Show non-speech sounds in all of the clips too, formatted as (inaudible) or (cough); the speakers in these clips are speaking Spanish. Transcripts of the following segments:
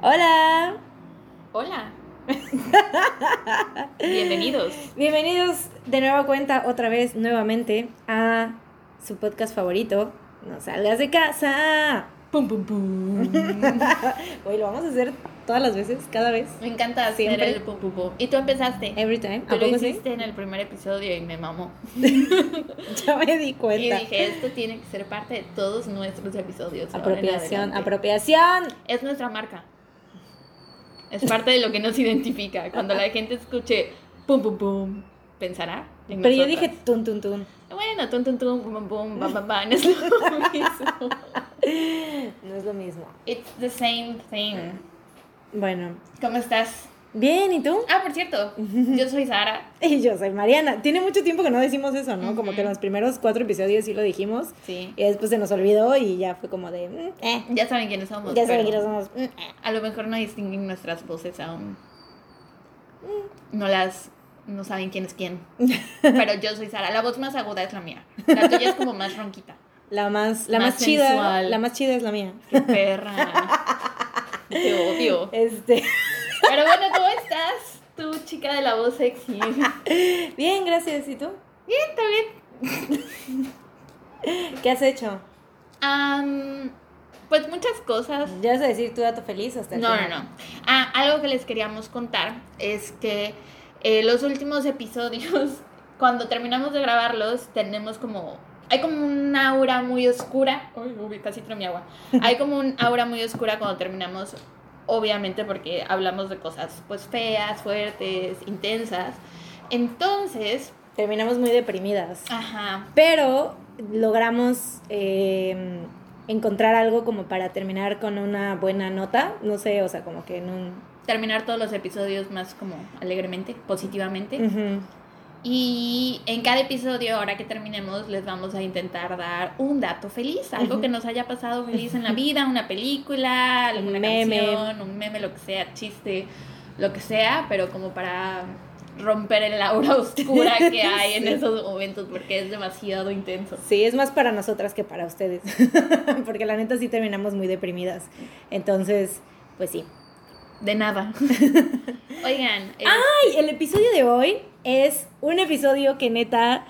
Hola. Hola. (laughs) Bienvenidos. Bienvenidos de nueva cuenta, otra vez, nuevamente, a su podcast favorito. No salgas de casa. Pum, pum, pum. (laughs) Hoy lo vamos a hacer todas las veces, cada vez. Me encanta hacer Siempre. el pum, pum, pum. Y tú empezaste. Every time. Tú ¿A lo poco sí? hiciste en el primer episodio y me mamó. (laughs) Ya me di Y cuenta. dije, esto tiene que ser parte de todos nuestros episodios. ahora en Apropiación, adelante. apropiación. Es nuestra marca. Es parte de lo que nos identifica. Cuando la gente escuche pum, pum, pum, pensará. en Pero yo dije tun, tun, tun. Bueno, tum, tum, tum, pum, pum, pum, bam, bam, bam, es lo (laughs) mismo. No es lo mismo. It's the same thing. Bueno, ¿Cómo estás? Bien, ¿y tú? Ah, por cierto, yo soy Sara. (laughs) Y yo soy Mariana. Tiene mucho tiempo que no decimos eso, ¿no? Como que en los primeros cuatro episodios sí lo dijimos. Sí. Y después se nos olvidó y ya fue como de, mm, eh, Ya saben quiénes somos. ya saben quiénes somos. mm, eh. A lo mejor no distinguen nuestras voces aún. No las. No saben quién es quién. (laughs) Pero yo soy Sara. La voz más aguda es la mía. La tuya es como más ronquita. La más, la Más más, chida, la más chida es la mía. Qué perra. (laughs) Te odio. Este, Pero bueno, ¿cómo estás? Tú, chica de la voz sexy. (laughs) bien, gracias. ¿Y tú? Bien, bien. (laughs) ¿Qué has hecho? Am, pues muchas cosas. ¿Ya vas a decir tu dato feliz hasta el No, no, final? no. Ah, algo que les queríamos contar es que eh, los últimos episodios, (laughs) cuando terminamos de grabarlos, tenemos como. Hay como un aura muy oscura. Uy, uy, casi mi agua. Hay como un aura muy oscura cuando terminamos, obviamente, porque hablamos de cosas pues feas, fuertes, intensas. Entonces, Terminamos muy deprimidas. ajá. Pero logramos eh, encontrar algo como para terminar con una buena nota. No sé, o sea, como que en un... Terminar todos los episodios más como alegremente, positivamente. Y en cada episodio, ahora que terminemos, les vamos a intentar dar un dato feliz, algo que nos haya pasado feliz en la (laughs) vida, una película, alguna Un meme. canción, un meme, lo que sea, chiste, lo que sea, pero como para romper el aura (laughs) oscura que (laughs) hay en Sí. esos momentos porque es demasiado intenso. Sí, es más para nosotras que para ustedes. Porque la neta sí terminamos muy deprimidas. Entonces, pues sí. De nada. Oigan, eh, Ay, el episodio de hoy es un episodio que neta,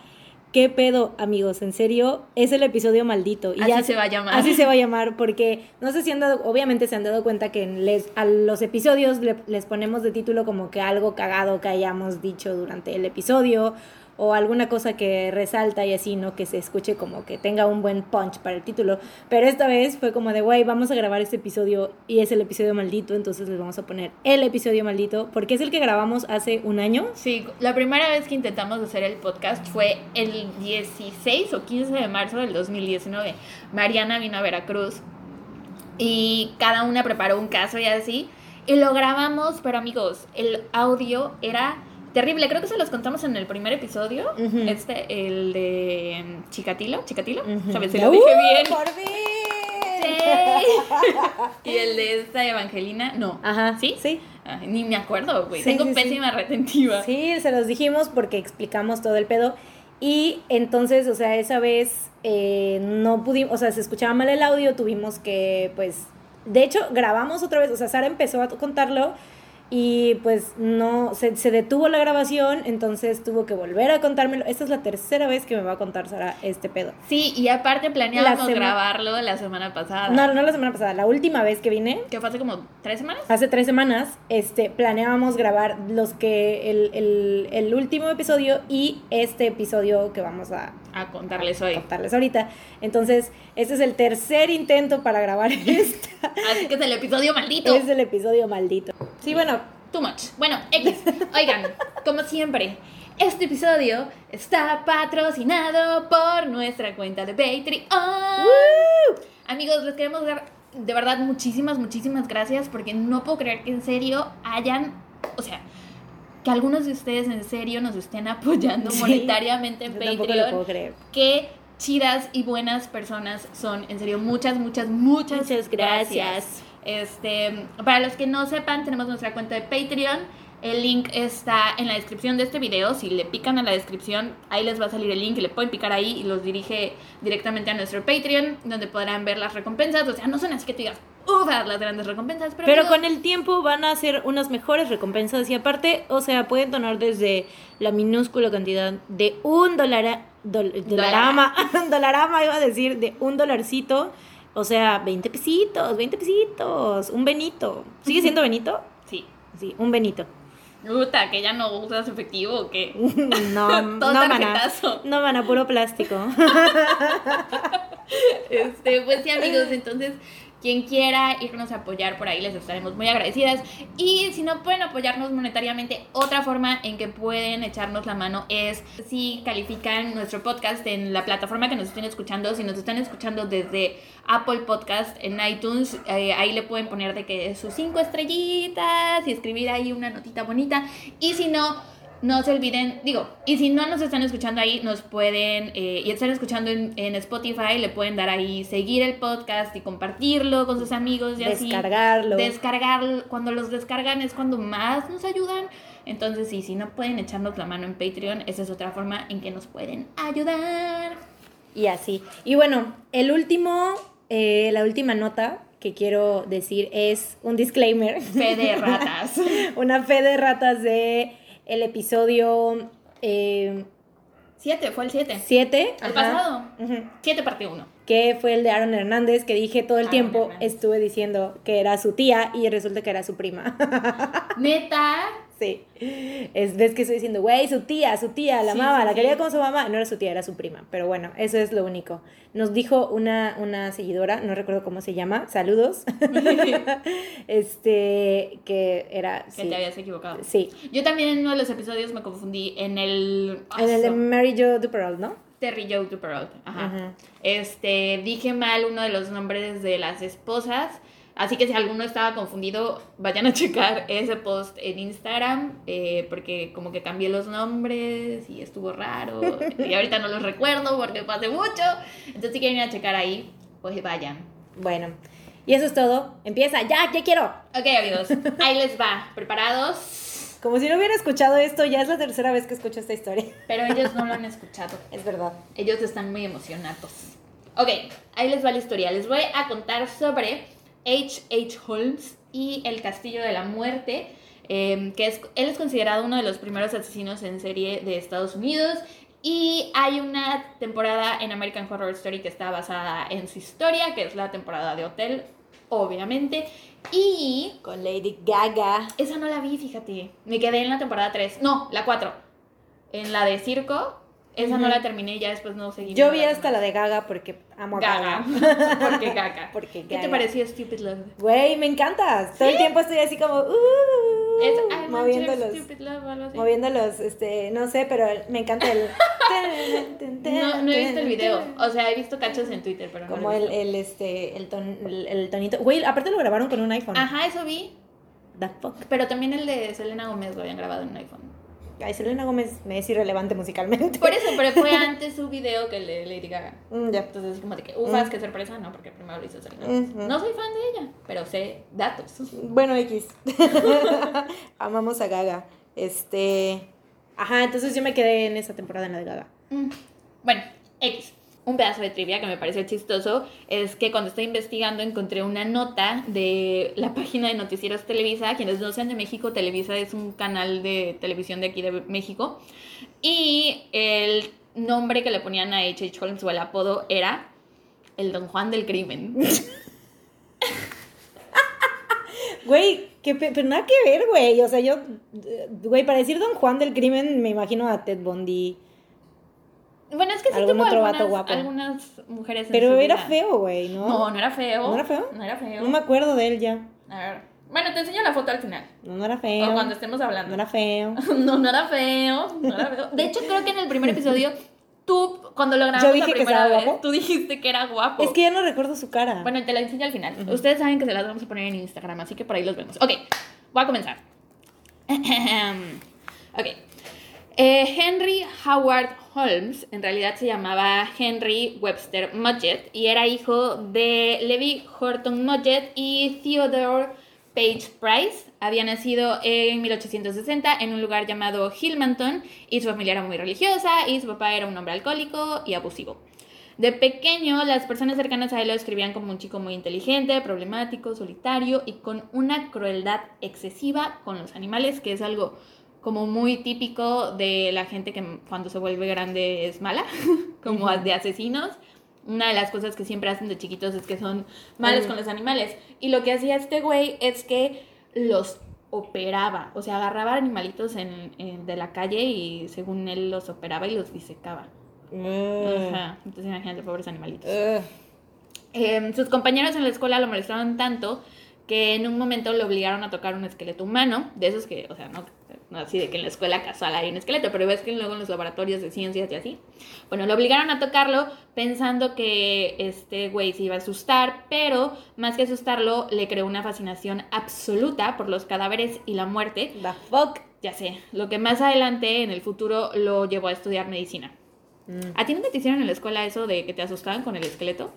qué pedo, amigos, en serio, es el episodio maldito. Y así ya se va a llamar. Así se va a llamar porque no sé si han dado, obviamente se han dado cuenta que les, a los episodios le- les ponemos de título como que algo cagado que hayamos dicho durante el episodio o alguna cosa que resalta y así, ¿no? Que se escuche como que tenga un buen punch para el título. Pero esta vez fue como de, güey, vamos a grabar este episodio y es el episodio maldito, entonces les vamos a poner el episodio maldito porque es el que grabamos hace un año. Sí, la primera vez que intentamos hacer el podcast fue el 16 o 15 de marzo del 2019. Mariana vino a Veracruz y cada una preparó un caso y así. Y lo grabamos, pero amigos, el audio era terrible. Creo que se los contamos en el primer episodio. Este, el de mm, Chicatilo. ¿Chicatilo? Ujú. ¿Sabes si lo ¡Uh, dije bien? ¡Por fin! Sí. (laughs) y el de esta Evangelina, no. Ajá. ¿Sí? Sí. Ay, ni me acuerdo, güey. Sí, Tengo sí. pésima retentiva. Sí, se los dijimos porque explicamos todo el pedo. Y entonces, o sea, esa vez eh, no pudimos, o sea, se escuchaba mal el audio, tuvimos que, pues, de hecho, grabamos otra vez, o sea, Sara empezó a contarlo y pues no, se, se detuvo la grabación, entonces tuvo que volver a contármelo. Esta es la tercera vez que me va a contar Sara este pedo. Sí, y aparte planeábamos La grabarlo la semana pasada. No, no la semana pasada, la última vez que vine, Que fue hace como tres semanas. hace tres semanas, este, planeábamos grabar los que, el, el, el último episodio y este episodio que vamos a A contarles hoy. contarles ahorita. Entonces, este es el tercer intento para grabar (laughs) esta. Así que es el episodio maldito. es el episodio maldito. Sí, bueno, Too much. Bueno, X. Oigan, como siempre, este episodio está patrocinado por nuestra cuenta de Patreon. Amigos, les queremos dar de verdad muchísimas, muchísimas gracias porque no puedo creer que en serio hayan, o sea, que algunos de ustedes en serio nos estén apoyando (laughs) Sí, monetariamente en Patreon. Qué chidas y buenas personas son. En serio, muchas, muchas, muchas, Muchas gracias. Este, para los que no sepan, tenemos nuestra cuenta de Patreon. El link está en la descripción de este video. Si le pican a la descripción, ahí les va a salir el link y le pueden picar ahí y los dirige directamente a nuestro Patreon, donde podrán ver las recompensas. O sea, no son así que tú digas, ufas, las grandes recompensas. Pero, Pero con el tiempo van a ser unas mejores recompensas y aparte, o sea, pueden donar desde la minúscula cantidad de un dólar, dol- dolarama, (laughs) dolarama iba a decir, de un dolarcito, o sea, 20 pesitos, 20 pesitos, un benito. ¿Sigue siendo benito? Sí. Sí, un benito. Puta, que ya no usas efectivo o qué. (laughs) No, (laughs) no, Todo mana. tarjetazo. No, puro plástico. Este, pues sí, amigos, entonces quien quiera irnos a apoyar por ahí les estaremos muy agradecidas. Y si no pueden apoyarnos monetariamente, otra forma en que pueden echarnos la mano es si califican nuestro podcast en la plataforma que nos estén escuchando. Si nos están escuchando desde Apple Podcast en iTunes, eh, ahí le pueden poner de que sus cinco estrellitas y escribir ahí una notita bonita. Y si no, no se olviden, digo, y si no nos están escuchando ahí, nos pueden, eh, y están escuchando en, en Spotify, le pueden dar ahí seguir el podcast y compartirlo con sus amigos y así. Descargarlo. Descargar, cuando los descargan es cuando más nos ayudan. Entonces, sí, si no pueden echarnos la mano en Patreon, esa es otra forma en que nos pueden ayudar. Y así. Y bueno, el último, eh, la última nota que quiero decir es un disclaimer. Fe de ratas. (laughs) Una fe de ratas de el episodio eh, Siete, fue el 7. 7. El pasado. Ujú. 7 parte 1. Que fue el de Aaron Hernández, que dije todo el Aaron tiempo, Hernández. estuve diciendo que era su tía y resulta que era su prima. (laughs) Neta. Sí. Es, ves que estoy diciendo, güey, su tía, su tía, la Sí, sí, la sí. quería con su mamá. No era su tía, era su prima. Pero bueno, eso es lo único. Nos dijo una, una seguidora, no recuerdo cómo se llama, saludos. (laughs) este, que era. Que te habías equivocado. Sí. Yo también en uno de los episodios me confundí en el... En el de. Mary Jo Duperol, ¿no? Terry Joe Duperrault. Ajá. Ajá. Este, dije mal uno de los nombres de las esposas. Así que si alguno estaba confundido, vayan a checar ese post en Instagram, eh, porque como que cambié los nombres y estuvo raro. y ahorita no los recuerdo porque hace mucho. Entonces si quieren ir a checar ahí, pues vayan. Bueno. Y eso es todo. Empieza, ya, ya quiero. Ok amigos, ahí les va. ¿Preparados? Como si no hubiera escuchado esto, ya es la tercera vez que escucho esta historia. Pero ellos no lo han escuchado. (laughs) Es verdad. Ellos están muy emocionados. Ok, ahí les va la historia. Les voy a contar sobre H. H. Holmes y el Castillo de la Muerte, eh, que es, él es considerado uno de los primeros asesinos en serie de Estados Unidos. Y hay una temporada en American Horror Story que está basada en su historia, que es la temporada de Hotel, obviamente. Y Con Lady Gaga. esa no la vi, fíjate. Me quedé en la temporada 3. No, la 4. En la de circo. Esa no la terminé y ya después no seguí. Yo vi hasta la de Gaga porque amo a Gaga. Gaga. (laughs) Porque Gaga. (laughs) Porque ¿Qué te Gaga. pareció Stupid Love? Güey, me encanta. Todo el tiempo estoy así como. Uh, Es moviendo los. Stupid Love o algo así. Moviendo los, este, no sé, pero me encanta el. (laughs) No, no he visto el video. O sea, he visto cachos en Twitter, pero no Como el, el, este, el, ton- el, el tonito. Güey, aparte lo grabaron con un iPhone. Ajá, eso vi. The fuck. Pero también el de Selena Gómez lo habían grabado en un iPhone. Ay, Selena Gómez me es irrelevante musicalmente. Por eso, pero fue (laughs) antes su video que el de Lady Gaga. Mm, ya. Entonces es como de que, ufas, Mm. qué sorpresa, no, porque primero lo hizo Selena. Ujú. No soy fan de ella, pero sé datos. Bueno, X. (laughs) (laughs) Amamos a Gaga. Este. Ajá, entonces yo me quedé en esa temporada en la de Gaga. Mm. Bueno, X. Un pedazo de trivia que me pareció chistoso es que cuando estoy investigando encontré una nota de la página de Noticieros Televisa. Quienes no sean de México, Televisa es un canal de televisión de aquí de México. Y el nombre que le ponían a H.H. Holmes o el apodo era el Don Juan del Crimen. Güey, que, pe- pero nada que ver, güey. O sea, yo. eh, Güey, para decir Don Juan del crimen, me imagino a Ted Bundy. Bueno, es que sí tuvo otro algunas, guapo. algunas mujeres en Pero su era vida. feo, güey, ¿no? No, no era feo. ¿No era feo? No era feo. No me acuerdo de él ya. A ver. Bueno, te enseño la foto al final. No, no era O feo. cuando estemos hablando. No era feo. (laughs) No, no era feo. No era feo. De hecho, creo que en el primer episodio, tú, cuando lo grabamos Yo dije la que primera vez, guapo. tú dijiste que era guapo. Es que ya no recuerdo su cara. Bueno, te la enseño al final. Ustedes saben que se las vamos a poner en Instagram, así que por ahí los vemos. Ok, voy a comenzar. (laughs) ok. Eh, Henry Howard Holmes, en realidad se llamaba Henry Webster Mudgett y era hijo de Levi Horton Mudgett y Theodore Page Price. Había nacido en 1860 en un lugar llamado Hillmanton y su familia era muy religiosa y su papá era un hombre alcohólico y abusivo. De pequeño, las personas cercanas a él lo describían como un chico muy inteligente, problemático, solitario y con una crueldad excesiva con los animales, que es algo como muy típico de la gente que cuando se vuelve grande es mala, (laughs) como de asesinos. Una de las cosas que siempre hacen de chiquitos es que son malos con los animales. Y lo que hacía este güey es que los operaba, o sea, agarraba animalitos en, de la calle y según él los operaba y los disecaba. Ajá. Entonces imagínate, pobres animalitos. Em, sus compañeros en la escuela lo molestaron tanto que en un momento le obligaron a tocar un esqueleto humano, de esos que, o sea, no, así de que en la escuela casual hay un esqueleto, pero ves que luego en los laboratorios de ciencias y así. Bueno, lo obligaron a tocarlo pensando que este güey se iba a asustar, pero más que asustarlo, le creó una fascinación absoluta por los cadáveres y la muerte. The fuck. Ya sé, lo que más adelante en el futuro lo llevó a estudiar medicina. Mm. ¿A ti nunca te hicieron en la escuela eso de que te asustaban con el esqueleto?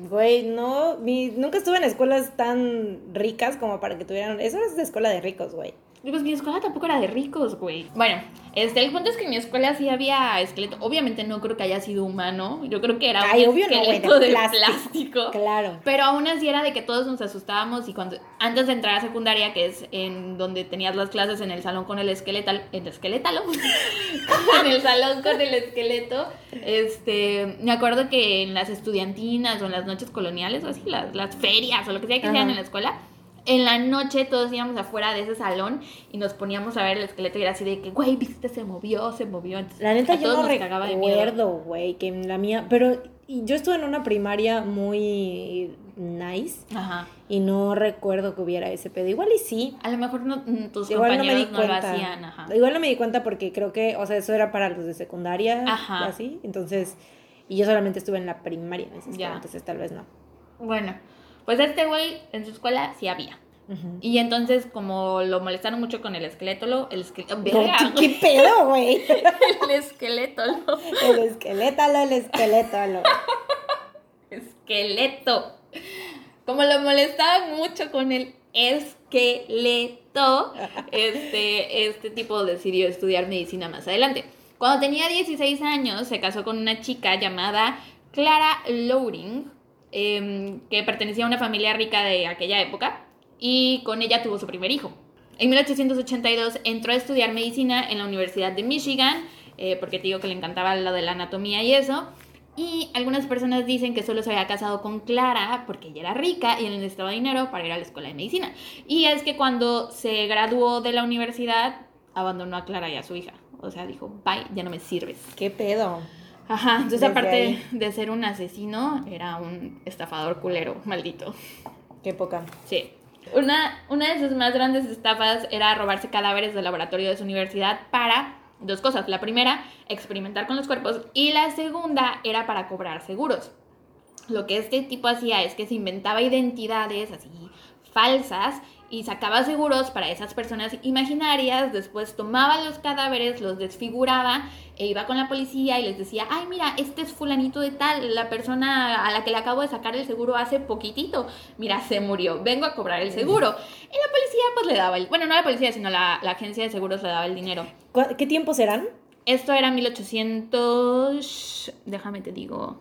Güey, no, nunca estuve en escuelas tan ricas como para que tuvieran... Eso es de escuela de ricos, güey. Pues mi escuela tampoco era de ricos, güey. Bueno, este, el punto es que en mi escuela sí había esqueleto. Obviamente no creo que haya sido humano. Yo creo que era un esqueleto de, plástico, Claro. Pero aún así era de que todos nos asustábamos y cuando antes de entrar a secundaria, que es en donde tenías las clases en el salón con el esqueleto, el esquelétalo, (laughs) en el salón con el esqueleto, este, me acuerdo que en las estudiantinas o en las noches coloniales o así, las, las ferias o lo que sea que sean en la escuela, en la noche todos íbamos afuera de ese salón y nos poníamos a ver el esqueleto y era así de que, güey, viste, se movió, se movió. la neta yo no recuerdo, güey, que la mía, pero yo estuve en una primaria muy nice Ajá. y no recuerdo que hubiera ese pedo. Igual y sí. A lo mejor no, mm, tus Igual compañeros no, me di cuenta. lo hacían. Ajá. Igual no me di cuenta porque creo que, o sea, eso era para los de secundaria Ajá. así. Entonces, y yo solamente estuve en la primaria en ese entonces tal vez no. Bueno, pues este güey en su escuela sí había. Y entonces, como lo molestaron mucho con el esqueleto, (laughs) el esqueleto. ¿Qué pedo, güey? el esqueleto. El esqueleto, el esqueleto. Esqueleto. Como lo molestaban mucho con el esqueleto, (laughs) este, este tipo decidió estudiar medicina más adelante. Cuando tenía 16 años, se casó con una chica llamada Clara Loring, Em, que pertenecía a una familia rica de aquella época y con ella tuvo su primer hijo. En 1882 entró a estudiar medicina en la Universidad de Michigan, eh, porque te digo que le encantaba lo de la anatomía y eso. Y algunas personas dicen que solo se había casado con Clara porque ella era rica y él necesitaba dinero para ir a la escuela de medicina. Y es que cuando se graduó de la universidad, abandonó a Clara y a su hija. O sea, dijo, bye, ya no me sirves. ¿Qué pedo? Ajá, entonces aparte de ser un asesino, era un estafador culero, maldito. Qué poca. Sí. Una, una de sus más grandes estafas era robarse cadáveres del laboratorio de su universidad para dos cosas. La primera, experimentar con los cuerpos y la segunda era para cobrar seguros. Lo que este tipo hacía es que se inventaba identidades así falsas y sacaba seguros para esas personas imaginarias, después tomaba los cadáveres, los desfiguraba e iba con la policía y les decía, ay mira, este es fulanito de tal, la persona a la que le acabo de sacar el seguro hace poquitito, mira, se murió, vengo a cobrar el seguro. Y la policía pues le daba el, bueno, no la policía, sino la, la agencia de seguros le daba el dinero. ¿Qué tiempos eran? Esto era 1800, déjame te digo,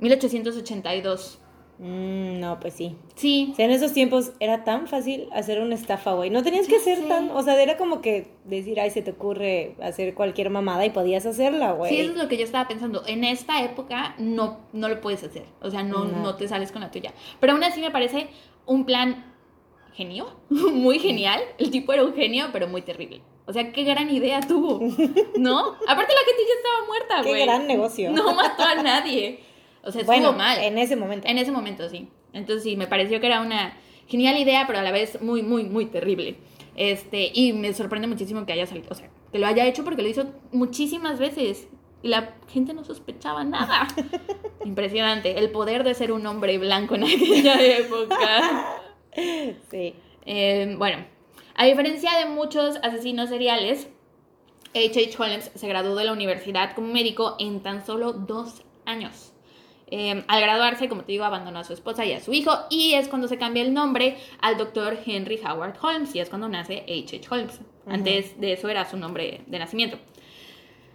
1882. Mm, no, pues sí. Sí. O sea, en esos tiempos era tan fácil hacer una estafa, güey. No tenías que ser tan. O sea, era como que decir, ay, se te ocurre hacer cualquier mamada y podías hacerla, güey. Sí, eso es lo que yo estaba pensando. En esta época no, no lo puedes hacer. O sea, no, no. te sales con la tuya. Pero aún así me parece un plan genio, (laughs) muy genial. El tipo era un genio, pero muy terrible. O sea, qué gran idea tuvo, ¿no? (laughs) Aparte la gente ya estaba muerta, güey. Qué gran negocio. No mató a nadie. O sea, estuvo mal. En ese momento. En ese momento, sí. Entonces sí, me pareció que era una genial idea, pero a la vez muy, muy, muy terrible. Este, y me sorprende muchísimo que haya salido, o sea, que lo haya hecho porque lo hizo muchísimas veces y la gente no sospechaba nada. (laughs) Impresionante, el poder de ser un hombre blanco en aquella (laughs) época. Sí. Eh, bueno, a diferencia de muchos asesinos seriales, H.H. Holmes se graduó de la universidad como médico en tan solo dos años. Em, al graduarse, como te digo, abandonó a su esposa y a su hijo y es cuando se cambia el nombre al doctor Henry Howard Holmes y es cuando nace H.H. Holmes. Antes de eso era su nombre de nacimiento.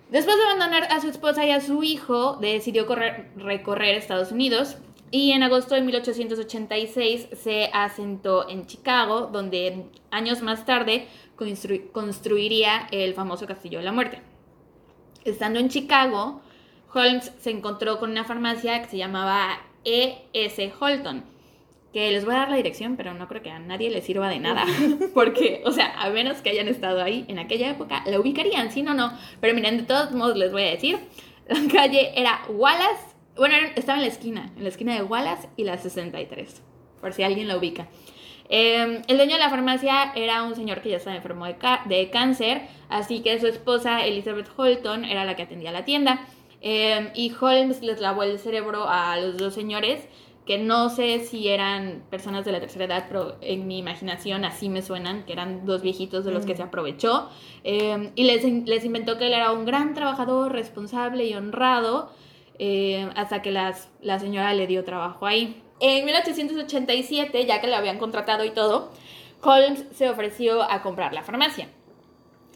Después de abandonar a su esposa y a su hijo, decidió correr- recorrer Estados Unidos y en agosto de 1886 se asentó en Chicago, donde años más tarde constru- construiría el famoso Castillo de la Muerte. Estando en Chicago, Holmes se encontró con una farmacia que se llamaba E.S. Holton, que les voy a dar la dirección, pero no creo que a nadie le sirva de nada, (laughs) porque, o sea, a menos que hayan estado ahí en aquella época, la ubicarían, sí, no, no, pero miren, de todos modos les voy a decir, la calle era Wallace, bueno, estaba en la esquina, en la esquina de Wallace y la 63, por si alguien la ubica. Eh, el dueño de la farmacia era un señor que ya estaba enfermo de cáncer, así que su esposa Elizabeth Holton era la que atendía la tienda. Eh, y Holmes les lavó el cerebro a los dos señores, que no sé si eran personas de la tercera edad, pero en mi imaginación así me suenan, que eran dos viejitos de los que se aprovechó. Eh, y les, les inventó que él era un gran trabajador, responsable y honrado, eh, hasta que las, la señora le dio trabajo ahí. En 1887, ya que le habían contratado y todo, Holmes se ofreció a comprar la farmacia.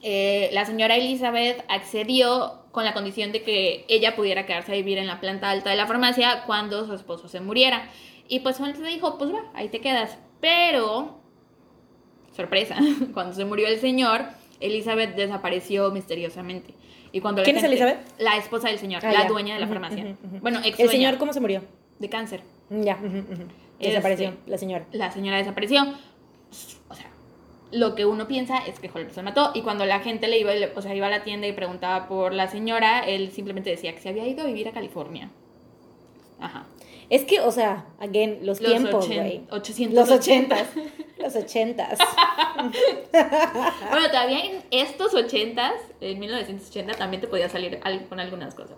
Eh, la señora Elizabeth accedió con la condición de que ella pudiera quedarse a vivir en la planta alta de la farmacia cuando su esposo se muriera. Y pues Holmes le dijo, pues va, ahí te quedas. Pero, sorpresa, (laughs) cuando se murió el señor, Elizabeth desapareció misteriosamente. Y cuando la ¿Quién es gente- Elizabeth? La esposa del señor, Ah, la ya. dueña de la farmacia. Bueno, ex ¿El señor cómo se murió? de cáncer. Ya, ujú, ujú. desapareció Este- la señora. La señora desapareció. O sea, lo que uno piensa es que Holmes se mató. Y cuando la gente le iba, o sea, iba a la tienda y preguntaba por la señora, él simplemente decía que se había ido a vivir a California. Ajá. Es que, o sea, again, los, Los tiempos, güey. 880. Los ochentas. Los ochentas. (laughs) Bueno, todavía en estos ochentas, en 1980, también te podía salir al- con algunas cosas.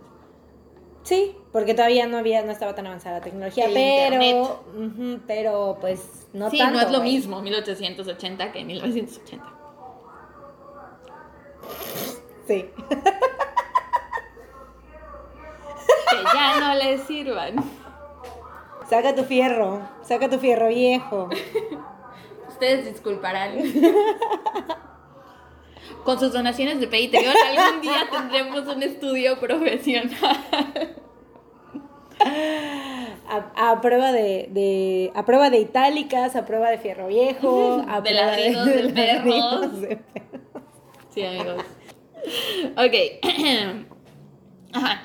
Sí, porque todavía no había, no estaba tan avanzada la tecnología, El pero, pero pues no sí, tanto. no es lo güey. mismo 1880 que 1980. Sí. Que ya no le sirvan. Saca tu fierro, saca tu fierro viejo. (laughs) Ustedes disculparán. (laughs) Con sus donaciones de Patreon, algún día (laughs) tendremos un estudio profesional. A, a prueba de, de- a prueba de itálicas, a prueba de fierro viejo, a De prueba ladridos de (laughs) perros. de perros. Sí, amigos. Ok. (clears throat) Ajá.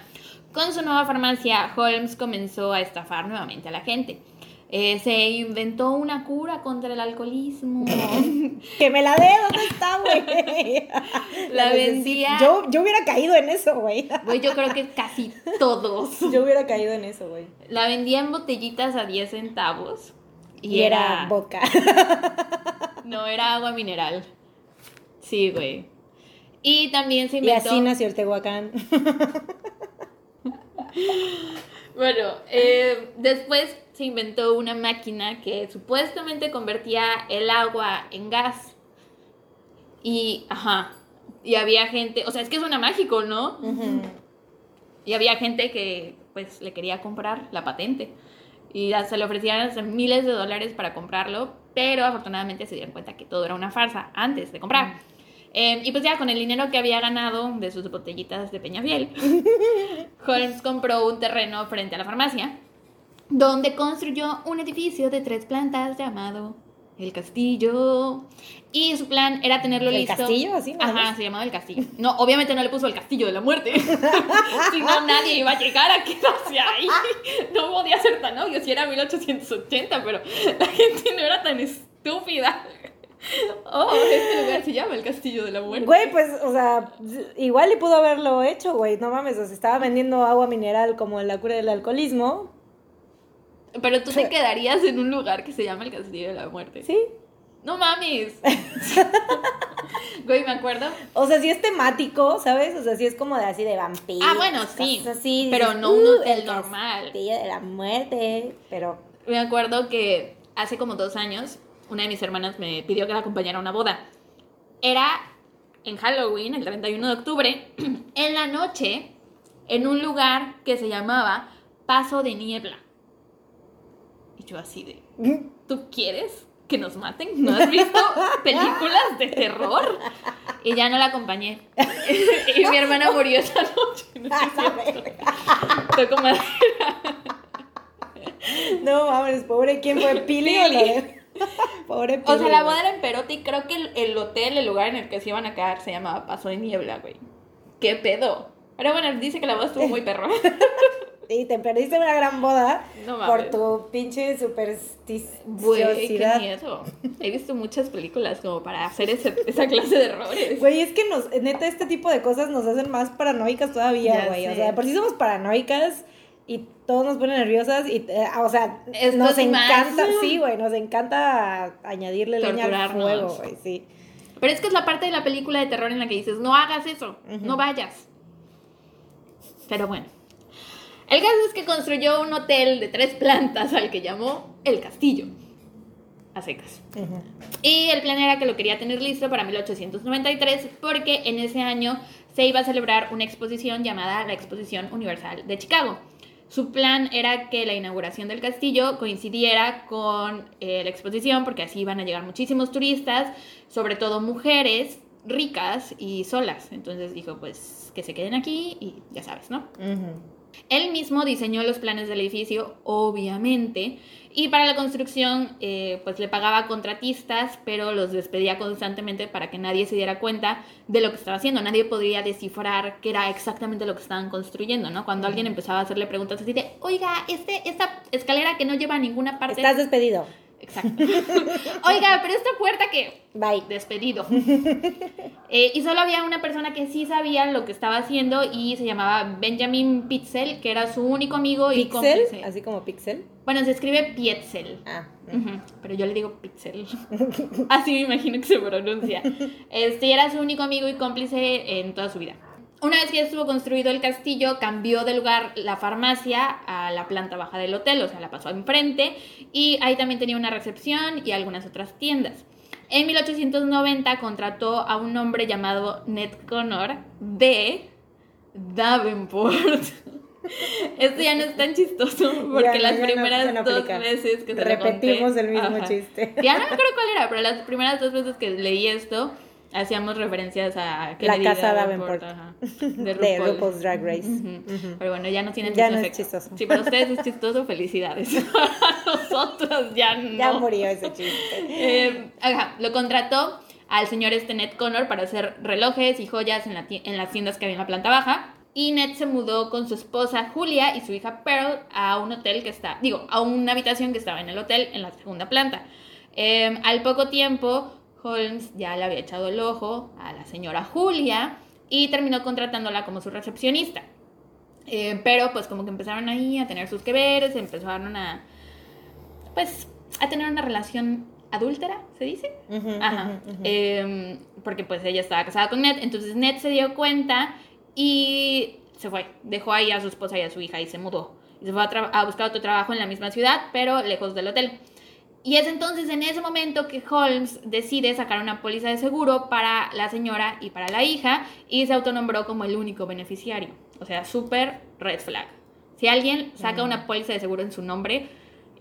Con su nueva farmacia, Holmes comenzó a estafar nuevamente a la gente. Eh, se inventó una cura contra el alcoholismo. (laughs) Que me la dé, ¿dónde está, güey? (laughs) La vendía- Yo, yo hubiera caído en eso, güey. Güey, yo creo que casi todos. (laughs) Yo hubiera caído en eso, güey. La vendía en botellitas a 10 centavos. Y, Y era era. vodka. No, era agua mineral. Sí, güey. Y también se Y inventó. así nació el Tehuacán. Bueno, eh, después se inventó una máquina que supuestamente convertía el agua en gas. Y, ajá. Y había gente. O sea, es que suena mágico, ¿no? Ujú. Y había gente que, pues, le quería comprar la patente. Y se le ofrecían hasta miles de dólares para comprarlo, pero afortunadamente se dieron cuenta que todo era una farsa antes de comprar. Eh, y pues ya con el dinero que había ganado de sus botellitas de Peñafiel, (laughs) Holmes compró un terreno frente a la farmacia, donde construyó un edificio de tres plantas llamado El Castillo. Y su plan era tenerlo ¿El listo. Castillo? ¿Así nada Ajá, se llamaba El Castillo. No, obviamente no le puso El Castillo de la Muerte. (laughs) (laughs) si no, nadie iba a llegar a quedarse ahí. No podía ser tan obvio si era 1880, pero la gente no era tan estúpida. Oh, este lugar se llama el Castillo de la Muerte. Güey, pues, o sea, igual y pudo haberlo hecho, güey. No mames, o sea, estaba vendiendo agua mineral como la cura del alcoholismo. Pero tú te quedarías en un lugar que se llama el Castillo de la Muerte. Sí. No mames. (laughs) Güey, me acuerdo. O sea, sí es temático, ¿sabes? O sea, sí es como de así de vampiros. Ah, bueno, sí, así. pero no un "Uh, hotel el normal". Castillo de la muerte. Pero. Me acuerdo que hace como dos años, una de mis hermanas me pidió que la acompañara a una boda. Era en Halloween, el 31 de octubre, (clears throat) en la noche, en un lugar que se llamaba Paso de Niebla. Y yo así de, ¿tú quieres que nos maten? ¿No has visto (laughs) películas de terror? y ya no la acompañé. (laughs) y mi hermana murió esa noche. No, sé (laughs) madera. No mames, pobre, ¿quién fue? ¿Pili o la- Pobre Pili. O sea, la boda era en Perote y creo que el, el hotel, el lugar en el que se iban a quedar, se llamaba Paso de Niebla, güey. ¿Qué pedo? Pero bueno, dice que la boda estuvo muy perro. Y te perdiste una gran boda No por tu pinche Güey, supersticiosidad. miedo. He visto muchas películas como para hacer ese- esa clase de errores. Güey, es que nos, neta, este tipo de cosas nos hacen más paranoicas todavía, güey. O sea, por sí somos paranoicas y todos nos ponen nerviosas y, eh, o sea, Esto nos más. encanta, sí, güey, nos encanta añadirle leña al fuego, güey, sí. Pero es que es la parte de la película de terror en la que dices, no hagas eso, no vayas. Pero bueno. El caso es que construyó un hotel de tres plantas al que llamó El Castillo. A secas. Y el plan era que lo quería tener listo para 1893 porque en ese año se iba a celebrar una exposición llamada la Exposición Universal de Chicago. Su plan era que la inauguración del castillo coincidiera con eh, la exposición porque así iban a llegar muchísimos turistas, sobre todo mujeres ricas y solas. Entonces dijo, pues que se queden aquí y ya sabes, ¿no? Ujú. Él mismo diseñó los planes del edificio, obviamente, y para la construcción eh, pues le pagaba contratistas, pero los despedía constantemente para que nadie se diera cuenta de lo que estaba haciendo. Nadie podría descifrar qué era exactamente lo que estaban construyendo, ¿no? Cuando alguien empezaba a hacerle preguntas así de, oiga, este, esta escalera que no lleva a ninguna parte... Estás despedido. Exacto. (laughs) oiga, pero esta puerta que Bye. despedido. Eh, y solo había una persona que sí sabía lo que estaba haciendo y se llamaba Benjamin Pitzel, que era su único amigo y ¿Pixel? cómplice. Así como Pixel. Bueno, se escribe Pietzel. Ah. Pero yo le digo Pitzel. (laughs) Así me imagino que se pronuncia. Este era su único amigo y cómplice en toda su vida. Una vez que ya estuvo construido el castillo, cambió de lugar la farmacia a la planta baja del hotel, o sea, la pasó enfrente, y ahí también tenía una recepción y algunas otras tiendas. En 1890 contrató a un hombre llamado Ned Connor de Davenport. (laughs) Esto ya no es tan chistoso (laughs) porque Ya las ya primeras no dos veces que se lo Repetimos conté- el mismo Ajá. chiste. Ya no me acuerdo (laughs) cuál era, pero las primeras dos veces que leí esto hacíamos referencias a Kennedy casa Davenport, (laughs) de De RuPaul. RuPaul's Drag Race. Ujú. Ujú. Pero bueno, ya no tienen Ya no es chistoso. Sí, para ustedes es chistoso, felicidades. Para (laughs) nosotros ya no. Ya murió ese chiste. Eh, ajá, lo contrató al señor este Ned Connor para hacer relojes y joyas en, la en las tiendas que había en la planta baja. Y Ned se mudó con su esposa Julia y su hija Pearl a un hotel que está, digo, a una habitación que estaba en el hotel en la segunda planta. Eh, al poco tiempo, Holmes ya le había echado el ojo a la señora Julia y terminó contratándola como su recepcionista. Eh, pero pues como que empezaron ahí a tener sus que veres, empezaron a, pues, a tener una relación adúltera, ¿se dice? Ajá. Eh, porque pues ella estaba casada con Ned. Entonces Ned se dio cuenta y se fue. Dejó ahí a su esposa y a su hija y se mudó. Y se fue a, a buscar otro trabajo en la misma ciudad, pero lejos del hotel. Y es entonces en ese momento que Holmes decide sacar una póliza de seguro para la señora y para la hija y se autonombró como el único beneficiario. O sea, súper red flag. Si alguien saca una póliza de seguro en su nombre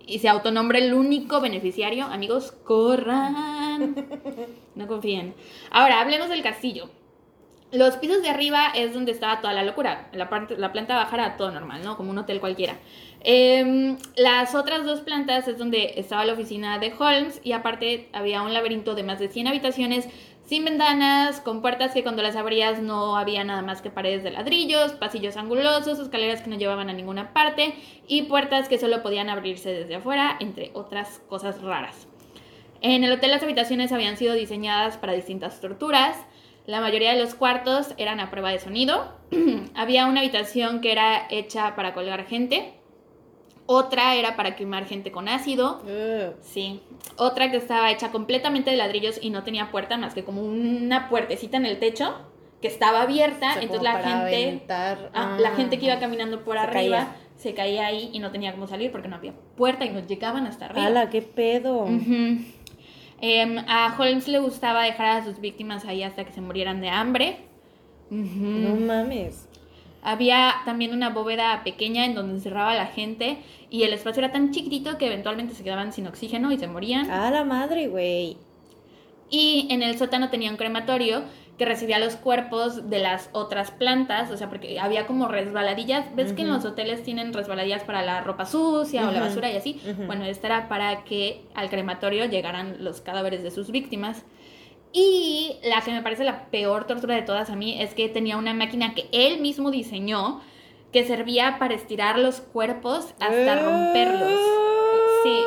y se autonombra el único beneficiario, amigos, corran. (laughs) No confíen. Ahora, hablemos del castillo. Los pisos de arriba es donde estaba toda la locura. La, parte, la planta baja era todo normal, ¿no? Como un hotel cualquiera. Em, las otras dos plantas es donde estaba la oficina de Holmes y aparte había un laberinto de más de 100 habitaciones sin ventanas, con puertas que cuando las abrías no había nada más que paredes de ladrillos, pasillos angulosos, escaleras que no llevaban a ninguna parte y puertas que solo podían abrirse desde afuera, entre otras cosas raras. En el hotel las habitaciones habían sido diseñadas para distintas torturas. La mayoría de los cuartos eran a prueba de sonido. (clears throat) Había una habitación que era hecha para colgar gente. Otra era para quemar gente con ácido. Sí. Otra que estaba hecha completamente de ladrillos y no tenía puerta más que como una puertecita en el techo que estaba abierta. Entonces la gente, ah, la ah. gente que iba caminando por Se arriba caía. se caía ahí y no tenía cómo salir porque no había puerta y no llegaban hasta arriba. ¡Hala, qué pedo! Em, a Holmes le gustaba dejar a sus víctimas ahí hasta que se murieran de hambre. No mames. Había también una bóveda pequeña en donde encerraba a la gente y el espacio era tan chiquitito que eventualmente se quedaban sin oxígeno y se morían. ¡A la madre, güey! Y en el sótano tenía un crematorio que recibía los cuerpos de las otras plantas, o sea, porque había como resbaladillas. ¿Ves que en los hoteles tienen resbaladillas para la ropa sucia o la basura y así? Bueno, esta era para que al crematorio llegaran los cadáveres de sus víctimas. Y la que me parece la peor tortura de todas a mí es que tenía una máquina que él mismo diseñó que servía para estirar los cuerpos hasta romperlos. Sí,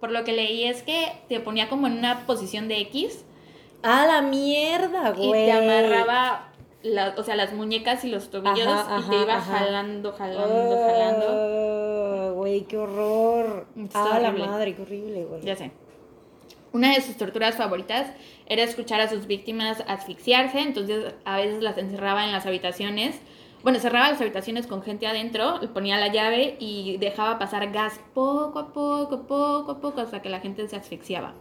por lo que leí es que te ponía como en una posición de X. ¡A la mierda, güey! Y te amarraba, o sea, las muñecas y los tobillos y te iba jalando, jalando, jalando. Oh, güey, qué horror. ¡A la madre, qué horrible, güey! Ya sé. Una de sus torturas favoritas era escuchar a sus víctimas asfixiarse, entonces a veces las encerraba en las habitaciones. Bueno, cerraba las habitaciones con gente adentro, ponía la llave y dejaba pasar gas poco a poco, poco a poco, hasta que la gente se asfixiaba.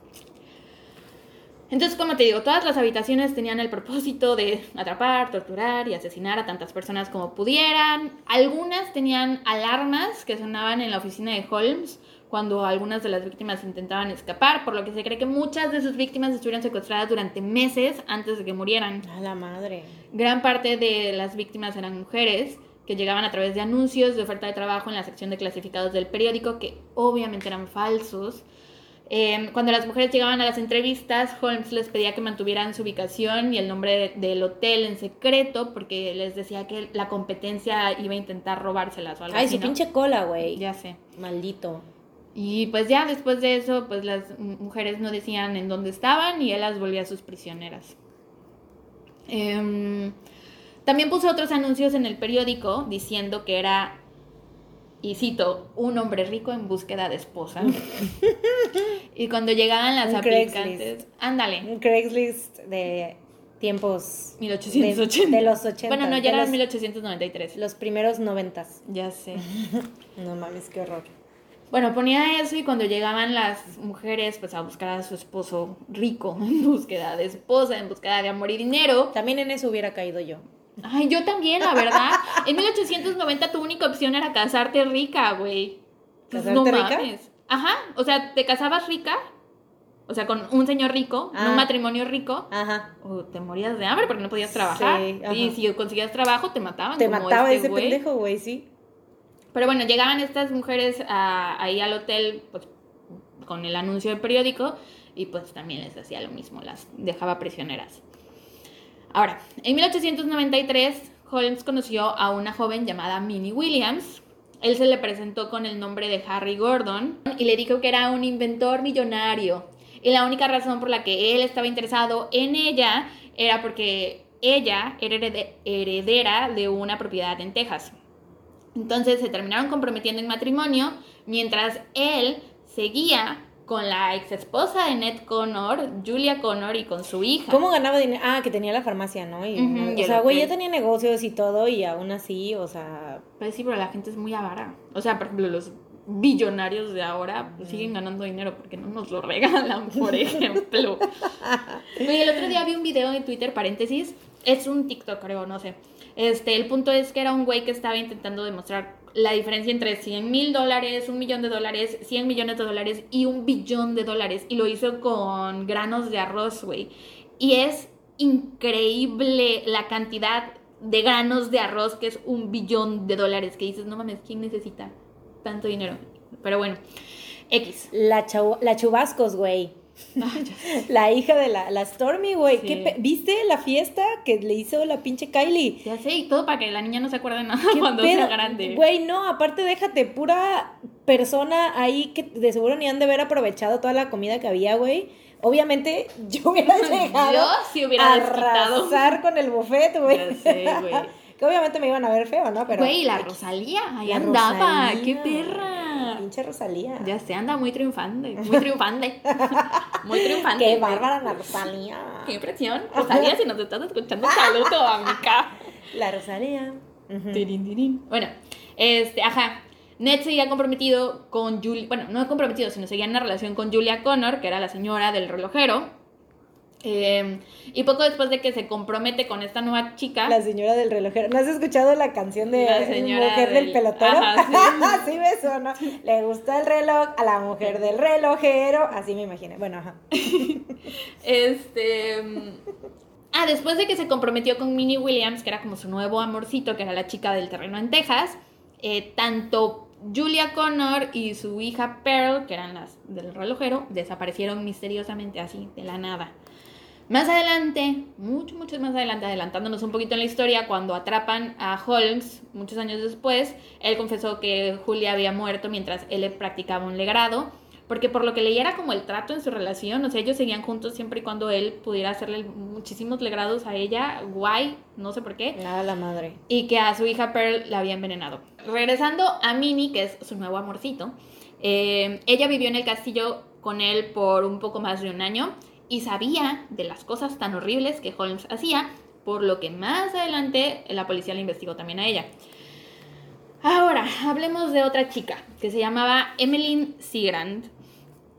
Entonces, como te digo, todas las habitaciones tenían el propósito de atrapar, torturar y asesinar a tantas personas como pudieran. Algunas tenían alarmas que sonaban en la oficina de Holmes cuando algunas de las víctimas intentaban escapar, por lo que se cree que muchas de sus víctimas estuvieron secuestradas durante meses antes de que murieran. A la madre. Gran parte de las víctimas eran mujeres que llegaban a través de anuncios de oferta de trabajo en la sección de clasificados del periódico, que obviamente eran falsos. Em, cuando las mujeres llegaban a las entrevistas, Holmes les pedía que mantuvieran su ubicación y el nombre del hotel en secreto porque les decía que la competencia iba a intentar robárselas o algo Ay, así. su pinche cola, güey. Ya sé. Maldito. Y pues ya después de eso, pues las mujeres no decían en dónde estaban y él las volvía sus prisioneras. Em, también puso otros anuncios en el periódico diciendo que era, y cito, un hombre rico en búsqueda de esposa. (laughs) y cuando llegaban las Un aplicantes, Craigslist. ándale, Un Craigslist de tiempos 1880. De, de los 80. bueno, no, ya era los, 1893. los primeros noventas. Ya sé. (laughs) No mames, qué horror. Bueno, ponía eso y cuando llegaban las mujeres pues a buscar a su esposo rico, (laughs) en búsqueda de esposa, en búsqueda de amor y dinero. También en eso hubiera caído yo. Ay, yo también, la verdad. (laughs) En 1890 tu única opción era casarte rica, güey. Pues, ¿Casarte no rica? mames. Ajá, o sea, te casabas rica, o sea, con un señor rico, Ah. un matrimonio rico, Ajá. o te morías de hambre porque no podías trabajar. Sí, y si conseguías trabajo, te mataban. Te como mataba este ese pendejo, güey, sí. Pero bueno, llegaban estas mujeres a- ahí al hotel pues, con el anuncio del periódico y pues también les hacía lo mismo, las dejaba prisioneras. Ahora, en 1893 Holmes conoció a una joven llamada Minnie Williams. Él se le presentó con el nombre de Harry Gordon y le dijo que era un inventor millonario. Y la única razón por la que él estaba interesado en ella era porque ella era herede- heredera de una propiedad en Texas. Entonces se terminaron comprometiendo en matrimonio mientras él seguía con la ex esposa de Ned Connor, Julia Connor, y con su hija. ¿Cómo ganaba dinero? Ah, que tenía la farmacia, ¿no? Y, y o sea, güey, ya tenía negocios y todo y aún así, o sea... Pues sí, pero la gente es muy avara. O sea, por ejemplo, los billonarios de ahora pues, siguen ganando dinero porque no nos lo regalan, por (laughs) ejemplo. (laughs) Oye, el otro día vi un video en Twitter, paréntesis, es un TikTok, creo, no sé. Este, el punto es que era un güey que estaba intentando demostrar la diferencia entre 100 mil dólares, un millón de dólares, 100 millones de dólares y un billón de dólares. Y lo hizo con granos de arroz, güey. Y es increíble la cantidad de granos de arroz que es un billón de dólares. Que dices, no mames, ¿quién necesita tanto dinero? Pero bueno, X. La, la chubascos, güey. (laughs) La hija de la, la Stormy, güey. Sí. ¿Qué pe- ¿Viste la fiesta que le hizo la pinche Kylie? Ya sé, y todo para que la niña no se acuerde de nada ¿Qué cuando pedo? sea grande. Güey, no, aparte déjate, pura persona ahí que de seguro ni han de haber aprovechado toda la comida que había, güey. Obviamente yo hubiera (laughs) llegado Yo sí hubiera a arrasar con el buffet, güey. Ya sé, güey. Que obviamente me iban a ver feo, ¿no? Pero Güey, la Rosalía, ahí La andaba, Rosalía. qué perra. pinche Rosalía. Ya sé, anda muy triunfante, muy triunfante. (laughs) muy triunfante. Qué bárbara la Rosalía. Qué impresión. Rosalía, si nos estás escuchando, saludo, (laughs) amiga. La Rosalía. Bueno, este, ajá. Ned seguía comprometido con Julia, bueno, no comprometido, sino seguía en una relación con Julia Connor, que era la señora del relojero. Eh, y poco después de que se compromete con esta nueva chica, La señora del relojero. ¿No has escuchado la canción de La señora Mujer del, del- pelotero? Ajá, (laughs) Así me suena. Le gusta el reloj a la mujer del relojero. Así me imaginé. Bueno, ajá. (laughs) Este. Ah, después de que se comprometió con Minnie Williams, que era como su nuevo amorcito, que era la chica del terreno en Texas, eh, tanto Julia Connor y su hija Pearl, que eran las del relojero, desaparecieron misteriosamente así, de la nada. Más adelante, mucho, mucho más adelante, adelantándonos un poquito en la historia, cuando atrapan a Holmes, muchos años después, él confesó que Julia había muerto mientras él practicaba un legrado porque por lo que leía era como el trato en su relación, o sea, ellos seguían juntos siempre y cuando él pudiera hacerle muchísimos legrados a ella, guay, no sé por qué. Nada, la madre. Y que a su hija Pearl la había envenenado. Regresando a Minnie, que es su nuevo amorcito, eh, ella vivió en el castillo con él por un poco más de un año y sabía de las cosas tan horribles que Holmes hacía, por lo que más adelante la policía la investigó también a ella. Ahora, hablemos de otra chica que se llamaba Emmeline Seagrand.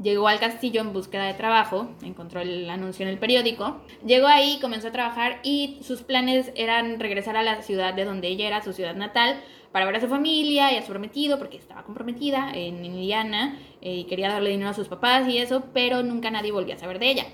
Llegó al castillo en búsqueda de trabajo, encontró el anuncio en el periódico, llegó ahí, comenzó a trabajar y sus planes eran regresar a la ciudad de donde ella era, su ciudad natal, para ver a su familia y a su prometido, porque estaba comprometida en Indiana eh, y quería darle dinero a sus papás y eso, pero nunca nadie volvía a saber de ella.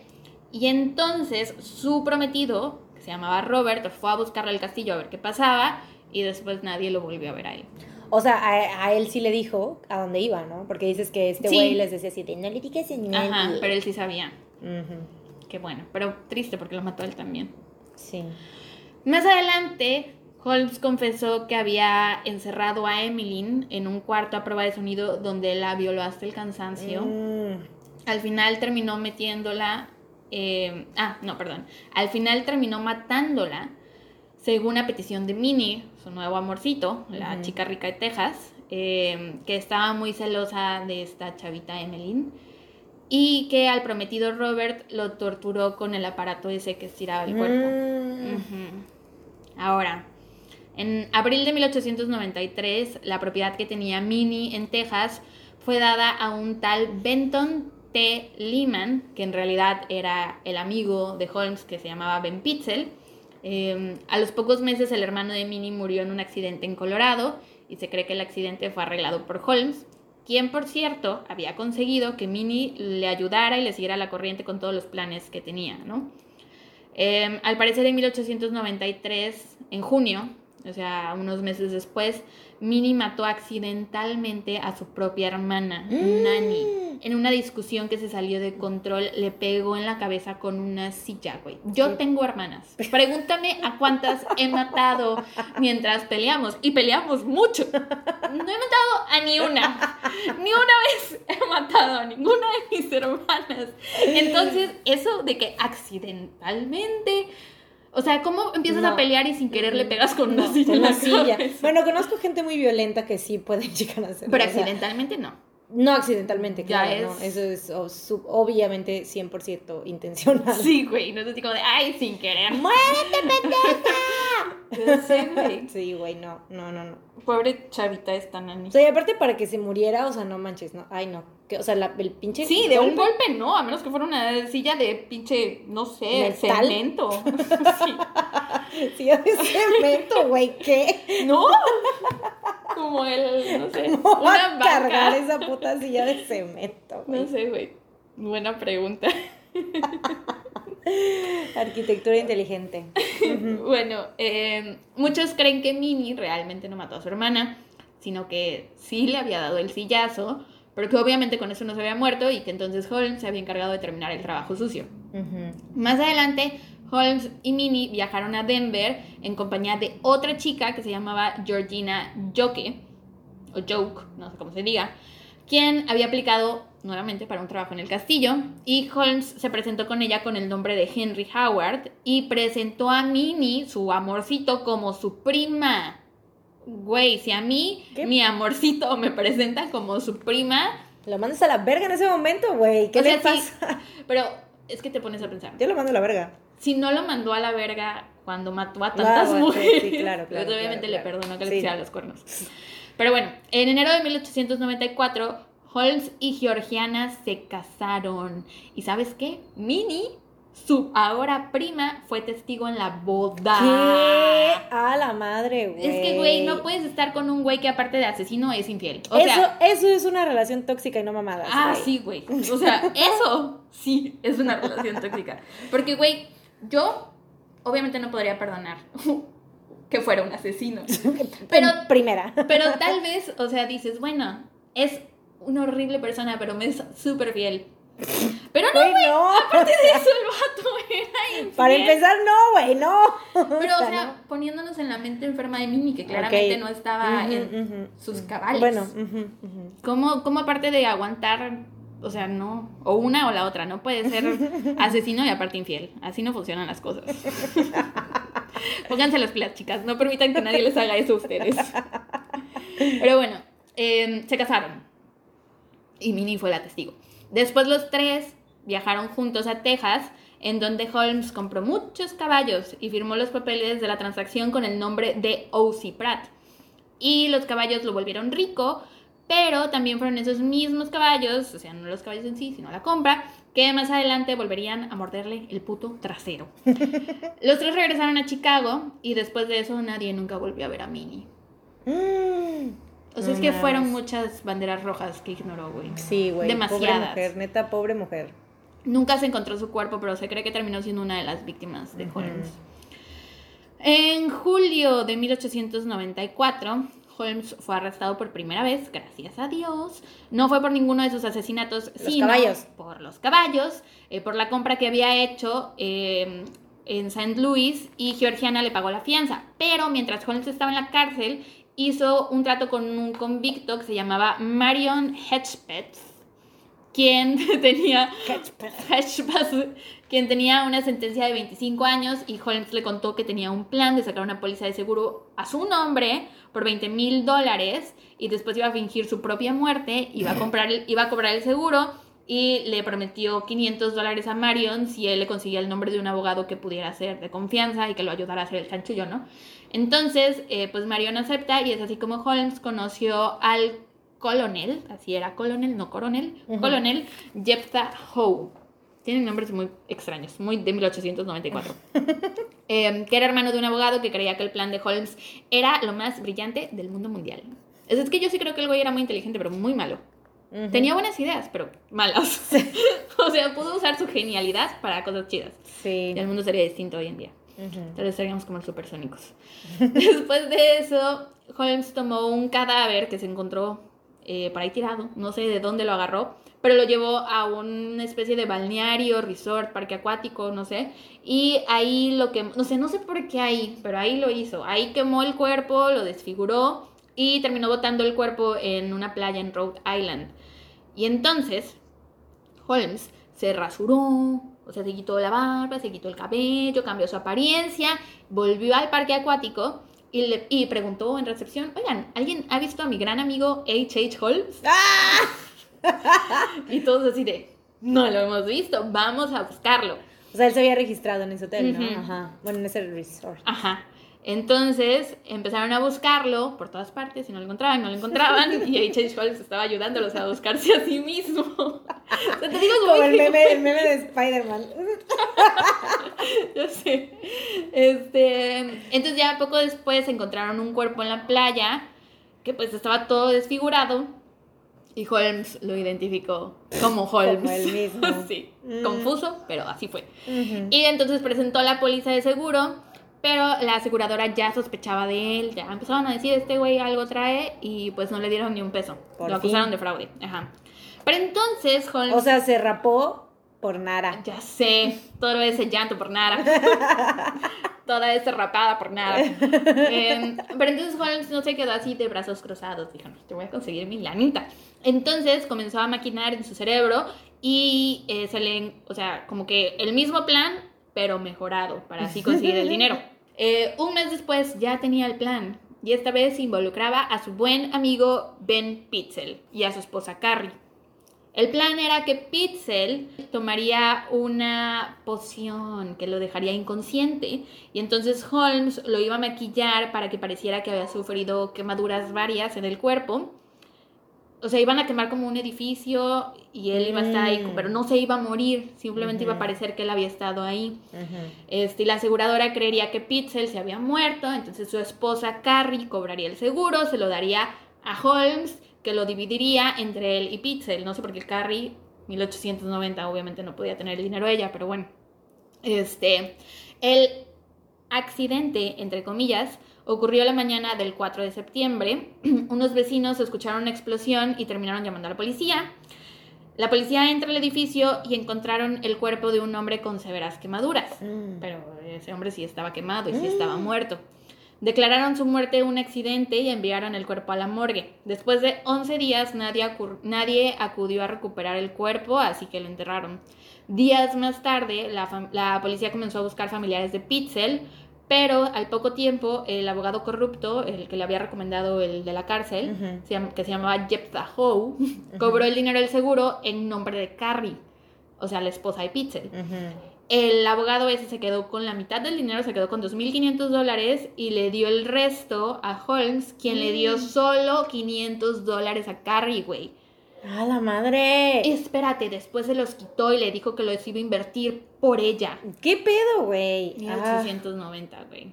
Y entonces su prometido, que se llamaba Robert, fue a buscarle al castillo a ver qué pasaba y después nadie lo volvió a ver a él. O sea, a, él sí le dijo a dónde iba, ¿no? Porque dices que este güey les decía así, no le digas Ajá, pero él sí sabía. Qué bueno, pero triste porque lo mató él también. Sí. Más adelante, Holmes confesó que había encerrado a Emmeline en un cuarto a prueba de sonido donde la violó hasta el cansancio. Mm. Al final terminó metiéndola. Eh, ah, no, perdón. Al final terminó matándola según a petición de Minnie, su nuevo amorcito, la chica rica de Texas, eh, que estaba muy celosa de esta chavita Emmeline y que al prometido Robert lo torturó con el aparato ese que estiraba el cuerpo. Mm. Ahora, en abril de 1893, la propiedad que tenía Minnie en Texas fue dada a un tal Benton T. Lehman, que en realidad era el amigo de Holmes que se llamaba Ben Pitzel, Em, a los pocos meses el hermano de Minnie murió en un accidente en Colorado y se cree que el accidente fue arreglado por Holmes, quien por cierto había conseguido que Minnie le ayudara y le siguiera la corriente con todos los planes que tenía. Em, al parecer en 1893, en junio, o sea, unos meses después, Minnie mató accidentalmente a su propia hermana, mm. Nani. En una discusión que se salió de control, le pegó en la cabeza con una silla, güey. Yo tengo hermanas. Pregúntame a cuántas he matado mientras peleamos. Y peleamos mucho. No he matado a ni una. Ni una vez he matado a ninguna de mis hermanas. Entonces, eso de que accidentalmente o sea, ¿cómo empiezas a pelear y sin querer le pegas con una silla? en la silla. Bueno, conozco gente muy violenta que sí pueden (laughs) llegar a hacerlo. Pero accidentalmente no. No accidentalmente, claro. No, eso es obviamente 100% intencional. Sí, güey. No es así como de, ay, sin querer. ¡Muérete, (laughs) pendeja! sí, güey. Sí, güey, no, no, no, no. Pobre chavita esta nani. O sea, y aparte para que se muriera, o sea, no manches, no. Ay, no. o sea, el pinche. Sí, de un golpe no, a menos que fuera una silla de pinche, no sé, cemento. (laughs) sí. Silla de cemento, güey, ¿qué? No (laughs) como el, no sé, ¿Cómo una va a cargar esa puta silla de cemento, güey? No sé, güey. Buena pregunta. (laughs) Arquitectura inteligente. (laughs) bueno, em, muchos creen que Minnie realmente no mató a su hermana, sino que sí le había dado el sillazo, pero que obviamente con eso no se había muerto y que entonces Holmes se había encargado de terminar el trabajo sucio. Más adelante, Holmes y Minnie viajaron a Denver en compañía de otra chica que se llamaba Georgina Joke, o Joke, no sé cómo se diga, quien había aplicado nuevamente para un trabajo en el castillo y Holmes se presentó con ella con el nombre de Henry Howard y presentó a Minnie, su amorcito, como su prima. Güey, si a mí mi amorcito me presenta como su prima... Lo mandas a la verga en ese momento, güey. ¿Qué le pasa? pero es que te pones a pensar. Yo lo mando a la verga si no lo mandó a la verga cuando mató a tantas mujeres, sí, claro, claro, pues (laughs) obviamente le perdonó que le hiciera los cuernos. Pero bueno, en enero de 1894, Holmes y Georgiana se casaron. ¿Y sabes qué? Minnie, su ahora prima, fue testigo en la boda. ¿Qué? A la madre, güey. Es que, güey, no puedes estar con un güey que aparte de asesino es infiel. eso, eso es una relación tóxica y no mamada. Ah, sí, güey. O sea, eso Sí, es una relación tóxica. Porque, güey, yo obviamente no podría perdonar (laughs) que fuera un asesino. (laughs) Pero, primera. (laughs) Pero tal vez, o sea, dices, bueno, es una horrible persona, pero me es súper fiel. Pero no, güey. No. Aparte de eso, el vato era infiel. Para empezar, no, güey, no. Pero, o sea, poniéndonos en la mente enferma de Mimi, que claramente no estaba en sus cabales. Bueno, ¿Cómo, ¿Cómo, aparte de aguantar, o sea, no, o una o la otra, no puede ser (laughs) asesino y aparte infiel. Así no funcionan las cosas. (laughs) Pónganse las pilas, chicas. No permitan que nadie les haga eso a ustedes. Pero bueno, eh, se casaron. Y Minnie fue la testigo. Después los tres viajaron juntos a Texas, en donde Holmes compró muchos caballos y firmó los papeles de la transacción con el nombre de O.C. Pratt. Y los caballos lo volvieron rico, pero también fueron esos mismos caballos, o sea, no los caballos en sí, sino la compra, que más adelante volverían a morderle el puto trasero. (laughs) los tres regresaron a Chicago y después de eso nadie nunca volvió a ver a Minnie. Mm. O sea, es que fueron muchas banderas rojas que ignoró, güey. Sí, güey. Demasiadas. Pobre mujer, neta, pobre mujer. Nunca se encontró su cuerpo, pero se cree que terminó siendo una de las víctimas de Holmes. En julio de 1894, Holmes fue arrestado por primera vez, gracias a Dios. No fue por ninguno de sus asesinatos, los sino caballos. por los caballos, eh, por la compra que había hecho eh, en St. Louis y Georgiana le pagó la fianza. Pero mientras Holmes estaba en la cárcel, hizo un trato con un convicto que se llamaba Marion Hedgepeth, quien (laughs) tenía, quien tenía una sentencia de 25 años y Holmes le contó que tenía un plan de sacar una póliza de seguro a su nombre por 20 mil dólares y después iba a fingir su propia muerte, iba a, comprar iba a cobrar el seguro y le prometió 500 dólares a Marion si él le conseguía el nombre de un abogado que pudiera ser de confianza y que lo ayudara a hacer el chanchullo, ¿no? Entonces, eh, pues Marion acepta y es así como Holmes conoció al colonel, así era colonel, no coronel, colonel Jephthah Howe. Tienen nombres muy extraños, muy de 1894. (laughs) Em, que era hermano de un abogado que creía que el plan de Holmes era lo más brillante del mundo mundial. Es, que yo sí creo que el güey era muy inteligente, pero muy malo. Tenía buenas ideas, pero malas. (laughs) o sea, pudo usar su genialidad para cosas chidas. Sí. Y el mundo sería distinto hoy en día. Entonces seríamos como los supersónicos. (laughs) Después de eso, Holmes tomó un cadáver que se encontró eh, por ahí tirado, no sé de dónde lo agarró, pero lo llevó a una especie de balneario, resort, parque acuático, no sé, y ahí lo que, no sé, no sé por qué ahí, pero ahí lo hizo, ahí quemó el cuerpo, lo desfiguró y terminó botando el cuerpo en una playa en Rhode Island. Y entonces, Holmes se rasuró, o sea, se quitó la barba, se quitó el cabello, cambió su apariencia, volvió al parque acuático y, le, y preguntó en recepción, oigan, ¿alguien ha visto a mi gran amigo H.H. Holmes? ¡Ah! (laughs) y todos así de, no lo hemos visto, vamos a buscarlo. O sea, él se había registrado en ese hotel, ¿no? Ajá. Bueno, en ese resort. Ajá. Entonces empezaron a buscarlo por todas partes y no lo encontraban, no lo encontraban. (laughs) y H.H. Holmes estaba ayudándolos a buscarse a sí mismo. (laughs) o sea, te digo como, el, meme, el meme de Spider-Man. (laughs) Yo sé. Este, entonces ya poco después encontraron un cuerpo en la playa que pues estaba todo desfigurado. Y Holmes lo identificó como Holmes. Como él mismo. (laughs) sí, mm. confuso, pero así fue. Y entonces presentó la póliza de seguro pero la aseguradora ya sospechaba de él, ya empezaron a decir, este güey algo trae y pues no le dieron ni un peso. lo acusaron de fraude. Ajá. Pero entonces Holmes... O sea, se rapó por nada. Ya sé, todo ese llanto por nada. (laughs) Toda esa rapada por nada. Em, pero entonces Holmes no se quedó así de brazos cruzados. Dijo, no, te voy a conseguir mi lanita. Entonces comenzó a maquinar en su cerebro y eh, se le, o sea, como que el mismo plan, pero mejorado para así conseguir el dinero. (laughs) Eh, un mes después ya tenía el plan y esta vez involucraba a su buen amigo Ben Pitzel y a su esposa Carrie. El plan era que Pitzel tomaría una poción que lo dejaría inconsciente y entonces Holmes lo iba a maquillar para que pareciera que había sufrido quemaduras varias en el cuerpo o sea, iban a quemar como un edificio y él iba a estar ahí, mm. pero no se iba a morir, simplemente iba a parecer que él había estado ahí. este, y la aseguradora creería que Pitzel se había muerto, entonces su esposa Carrie cobraría el seguro, se lo daría a Holmes, que lo dividiría entre él y Pitzel. No sé por qué Carrie 1890 obviamente no podía tener el dinero ella, pero bueno. Este, el accidente, entre comillas, ocurrió la mañana del 4 de septiembre. (clears throat) Unos vecinos escucharon una explosión y terminaron llamando a la policía. La policía entra al edificio y encontraron el cuerpo de un hombre con severas quemaduras. Mm. Pero ese hombre sí estaba quemado y sí estaba muerto. Declararon su muerte un accidente y enviaron el cuerpo a la morgue. Después de 11 días nadie, nadie acudió a recuperar el cuerpo, así que lo enterraron. Días más tarde, la, la policía comenzó a buscar familiares de Pitzel, pero al poco tiempo el abogado corrupto, el que le había recomendado el de la cárcel, se llama- que se llamaba Jephthah Howe, cobró el dinero del seguro en nombre de Carrie, o sea, la esposa de Pitzel. El abogado ese se quedó con la mitad del dinero, se quedó con 2.500 dólares y le dio el resto a Holmes, quien le dio solo 500 dólares a Carrie, güey. ¡A la madre! Espérate, después se los quitó y le dijo que los iba a invertir por ella. ¿Qué pedo, güey? Ah. 1890, güey.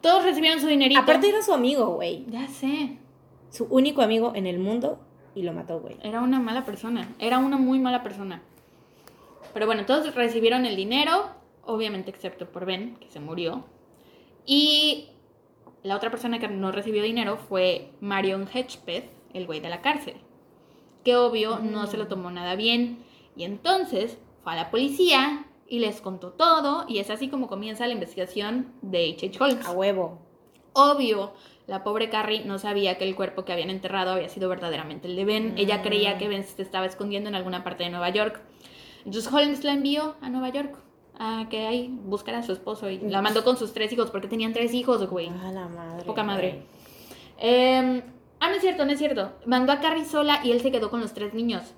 Todos recibieron su dinerito. Aparte era su amigo, güey. Ya sé. Su único amigo en el mundo y lo mató, güey. Era una mala persona. Era una muy mala persona. Pero bueno, todos recibieron el dinero, obviamente excepto por Ben, que se murió. Y la otra persona que no recibió dinero fue Marion Hedgepeth, el güey de la cárcel. Que obvio no se lo tomó nada bien. Y entonces fue a la policía y les contó todo. Y es así como comienza la investigación de H.H. Holmes. A huevo. Obvio, la pobre Carrie no sabía que el cuerpo que habían enterrado había sido verdaderamente el de Ben. Ella creía que Ben se estaba escondiendo en alguna parte de Nueva York. Entonces Holmes la envió a Nueva York a que ahí buscara a su esposo y la mandó con sus tres hijos porque tenían tres hijos, güey. A la madre. Poca madre. Eh, ah, no es cierto, no es cierto. Mandó a Carrie sola y él se quedó con los tres niños.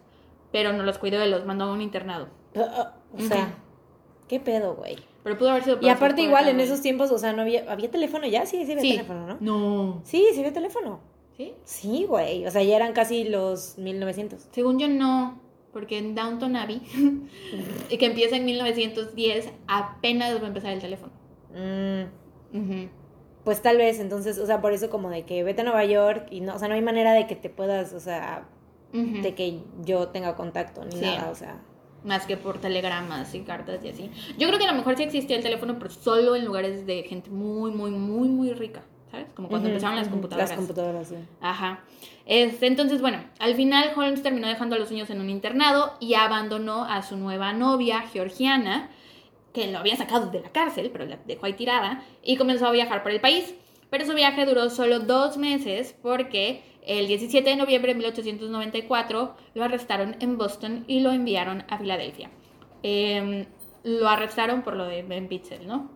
Pero no los cuidó, él los mandó a un internado. Ah, ah, O sea, ¿qué pedo, güey? Pero pudo haber sido Y aparte igual en esos tiempos, o sea, no había... ¿Había teléfono ya? Sí, sí había Sí. teléfono, ¿no? No. Sí, sí había teléfono. ¿Sí? Sí, güey. O sea, ya eran casi los 1900. Según yo no, porque en Downton Abbey, (laughs) que empieza en 1910, apenas va a empezar el teléfono. Mm, pues tal vez, entonces, o sea, por eso como de que vete a Nueva York y no, o sea, no hay manera de que te puedas, o sea, de que yo tenga contacto ni Sí. nada, o sea. Más que por telegramas y cartas y así. Yo creo que a lo mejor sí existía el teléfono, pero solo en lugares de gente muy, muy, muy, muy rica. ¿Sabes? Como cuando empezaron las computadoras. Las computadoras, sí. Ajá. Este, entonces, bueno, al final Holmes terminó dejando a los niños en un internado y abandonó a su nueva novia, Georgiana, que lo había sacado de la cárcel, pero la dejó ahí tirada, y comenzó a viajar por el país. Pero su viaje duró solo dos meses porque el 17 de noviembre de 1894 lo arrestaron en Boston y lo enviaron a Filadelfia. Em, lo arrestaron por lo de Ben Pitzel, ¿no?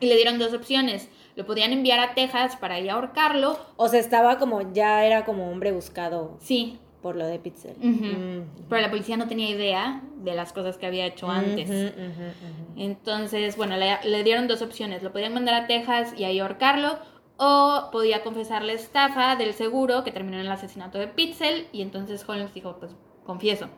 Y le dieron dos opciones. Lo podían enviar a Texas para ir a ahorcarlo. O sea, estaba como, ya era como hombre buscado Sí, por lo de Pitzel. Pero la policía no tenía idea de las cosas que había hecho antes. Entonces, bueno, le, le dieron dos opciones. Lo podían mandar a Texas y ahí ahorcarlo. O podía confesar la estafa del seguro que terminó en el asesinato de Pitzel. Y entonces Holmes dijo, pues confieso.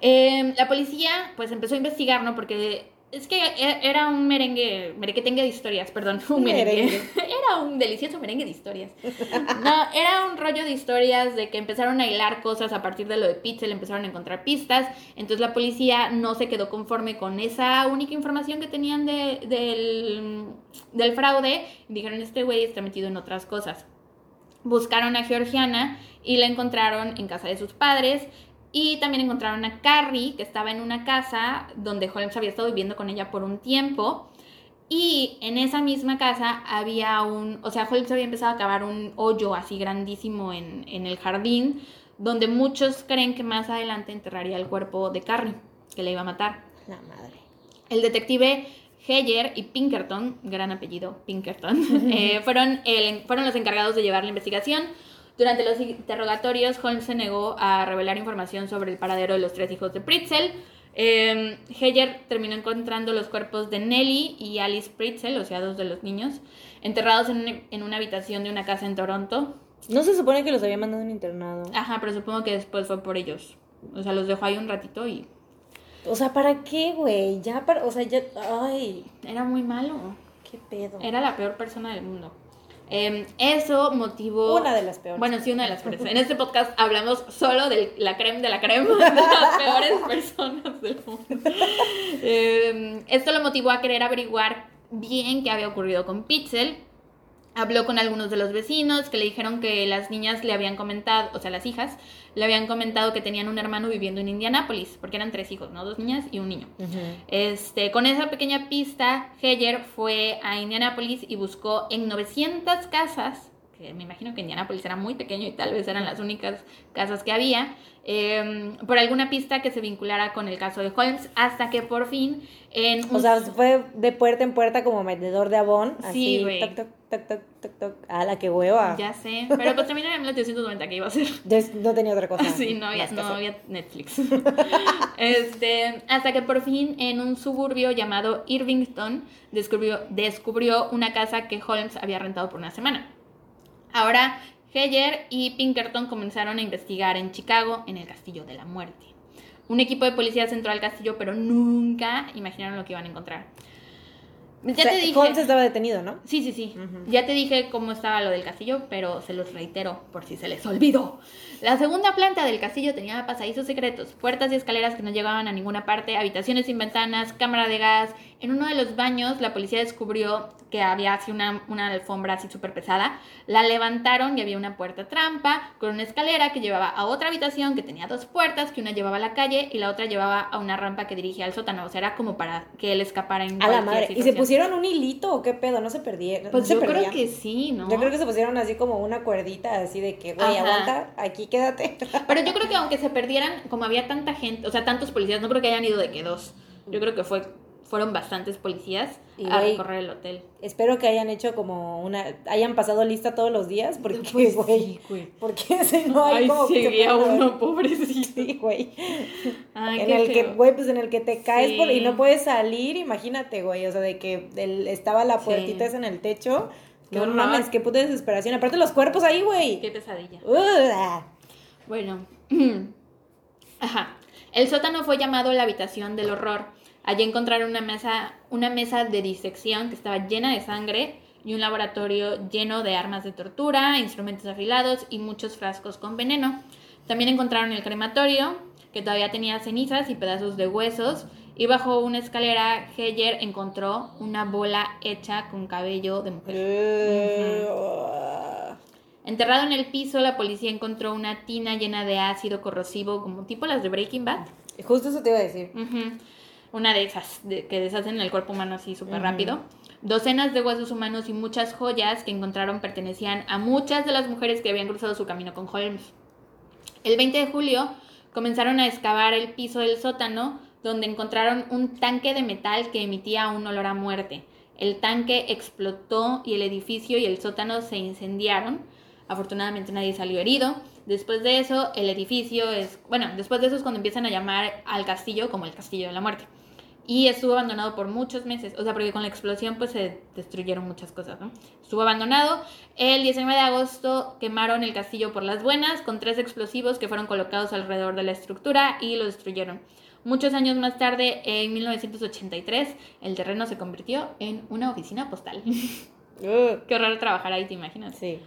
Eh, la policía pues empezó a investigar, ¿no? Porque es que e- era un merengue, merequetengue de historias, perdón, un merengue. Merengue. (laughs) Era un delicioso merengue de historias. No, era un rollo de historias de que empezaron a hilar cosas a partir de lo de Pitzel, empezaron a encontrar pistas. Entonces la policía no se quedó conforme con esa única información que tenían de- del, del fraude. Dijeron, este güey está metido en otras cosas. Buscaron a Georgiana y la encontraron en casa de sus padres. Y también encontraron a Carrie, que estaba en una casa donde Holmes había estado viviendo con ella por un tiempo. Y en esa misma casa había un, o sea, Holmes había empezado a cavar un hoyo así grandísimo en, en el jardín, donde muchos creen que más adelante enterraría el cuerpo de Carrie, que le iba a matar. La madre. El detective Heyer y Pinkerton, gran apellido Pinkerton, (laughs) eh, (laughs) fueron, el- fueron los encargados de llevar la investigación. Durante los interrogatorios, Holmes se negó a revelar información sobre el paradero de los tres hijos de Pritzel. Eh, Heyer terminó encontrando los cuerpos de Nellie y Alice Pritzel, o sea, dos de los niños, enterrados en, un- en una habitación de una casa en Toronto. No se supone que los había mandado a un internado. Ajá, pero supongo que después fue por ellos. O sea, los dejó ahí un ratito y O sea, ¿para qué, güey? Ya para, o sea, ya, ay, era muy malo. qué pedo. Era la peor persona del mundo. Em, eso motivó... Una de las peores. Bueno, sí, una de las peores. En (laughs) este podcast hablamos solo de la crema de la crema, (laughs) de las peores personas del mundo. Em, esto lo motivó a querer averiguar bien qué había ocurrido con Pitzel. Habló con algunos de los vecinos que le dijeron que las niñas le habían comentado, o sea, las hijas, le habían comentado que tenían un hermano viviendo en Indianápolis, porque eran tres hijos, ¿no? Dos niñas y un niño. Este, con esa pequeña pista, Heyer fue a Indianápolis y buscó en 900 casas, que me imagino que Indianápolis era muy pequeño y tal vez eran las únicas casas que había, em, por alguna pista que se vinculara con el caso de Holmes, hasta que por fin en... O sea, fue de puerta en puerta como vendedor de abón, Sí, así, güey. toc, toc, toc, toc, toc, toc, a la que hueva. Ya sé, pero pues también era en 1890 que iba a ser. Yo no tenía otra cosa. Sí, no había, no había Netflix. (laughs) este, hasta que por fin en un suburbio llamado Irvington descubrió, descubrió una casa que Holmes había rentado por una semana. Ahora, Heyer y Pinkerton comenzaron a investigar en Chicago, en el Castillo de la Muerte. Un equipo de policías entró al castillo, pero nunca imaginaron lo que iban a encontrar. Ya O sea, te dije. Holmes estaba detenido, ¿no? Sí, sí, sí. Ya te dije cómo estaba lo del castillo, pero se los reitero por si se les olvidó. La segunda planta del castillo tenía pasadizos secretos, puertas y escaleras que no llegaban a ninguna parte, habitaciones sin ventanas, cámara de gas. En uno de los baños, la policía descubrió que había así una, una alfombra así súper pesada. La levantaron y había una puerta trampa con una escalera que llevaba a otra habitación que tenía dos puertas, que una llevaba a la calle y la otra llevaba a una rampa que dirigía al sótano. O sea, era como para que él escapara en A la madre. ¿Y se pusieron un hilito o qué pedo? No se perdieron. Pues no se yo creo que sí, ¿no? Yo creo que se pusieron así como una cuerdita, así de que, güey, aguanta, aquí quédate. Pero yo creo que aunque se perdieran, como había tanta gente, o sea, tantos policías, no creo que hayan ido de que dos. Yo creo que fue, fueron bastantes policías Y, a recorrer el hotel. Espero que hayan hecho como una, hayan pasado lista todos los días, porque, (laughs) Pues güey, sí, porque (laughs) ese no hay Ay, como que uno, pobrecito. Sí, güey. Ay, en el que, güey, pues en el que te caes por- y Sí. no puedes salir, imagínate, güey, o sea, de que el- estaba la Sí. puertita esa en el techo. Qué no mames, qué puta desesperación. Aparte los cuerpos ahí, güey. Qué pesadilla. Bueno. (clears throat) Ajá. El sótano fue llamado la habitación del horror. Allí encontraron una mesa, una mesa de disección que estaba llena de sangre y un laboratorio lleno de armas de tortura, instrumentos afilados y muchos frascos con veneno. También encontraron el crematorio, que todavía tenía cenizas y pedazos de huesos, y bajo una escalera Heyer encontró una bola hecha con cabello de mujer. Enterrado en el piso, la policía encontró una tina llena de ácido corrosivo, como tipo las de Breaking Bad. Justo eso te iba a decir. Una de esas, de- que deshacen el cuerpo humano así súper rápido. Docenas de huesos humanos y muchas joyas que encontraron pertenecían a muchas de las mujeres que habían cruzado su camino con Holmes. El 20 de julio comenzaron a excavar el piso del sótano, donde encontraron un tanque de metal que emitía un olor a muerte. El tanque explotó y el edificio y el sótano se incendiaron. Afortunadamente nadie salió herido. Después de eso, el edificio es, bueno, después de eso es cuando empiezan a llamar al castillo como el castillo de la muerte. Y estuvo abandonado por muchos meses, o sea, porque con la explosión pues se destruyeron muchas cosas, ¿no? Estuvo abandonado. El 19 de agosto quemaron el castillo por las buenas con tres explosivos que fueron colocados alrededor de la estructura y lo destruyeron. Muchos años más tarde, en 1983, el terreno se convirtió en una oficina postal. (laughs) Qué horror trabajar ahí, ¿te imaginas? Sí.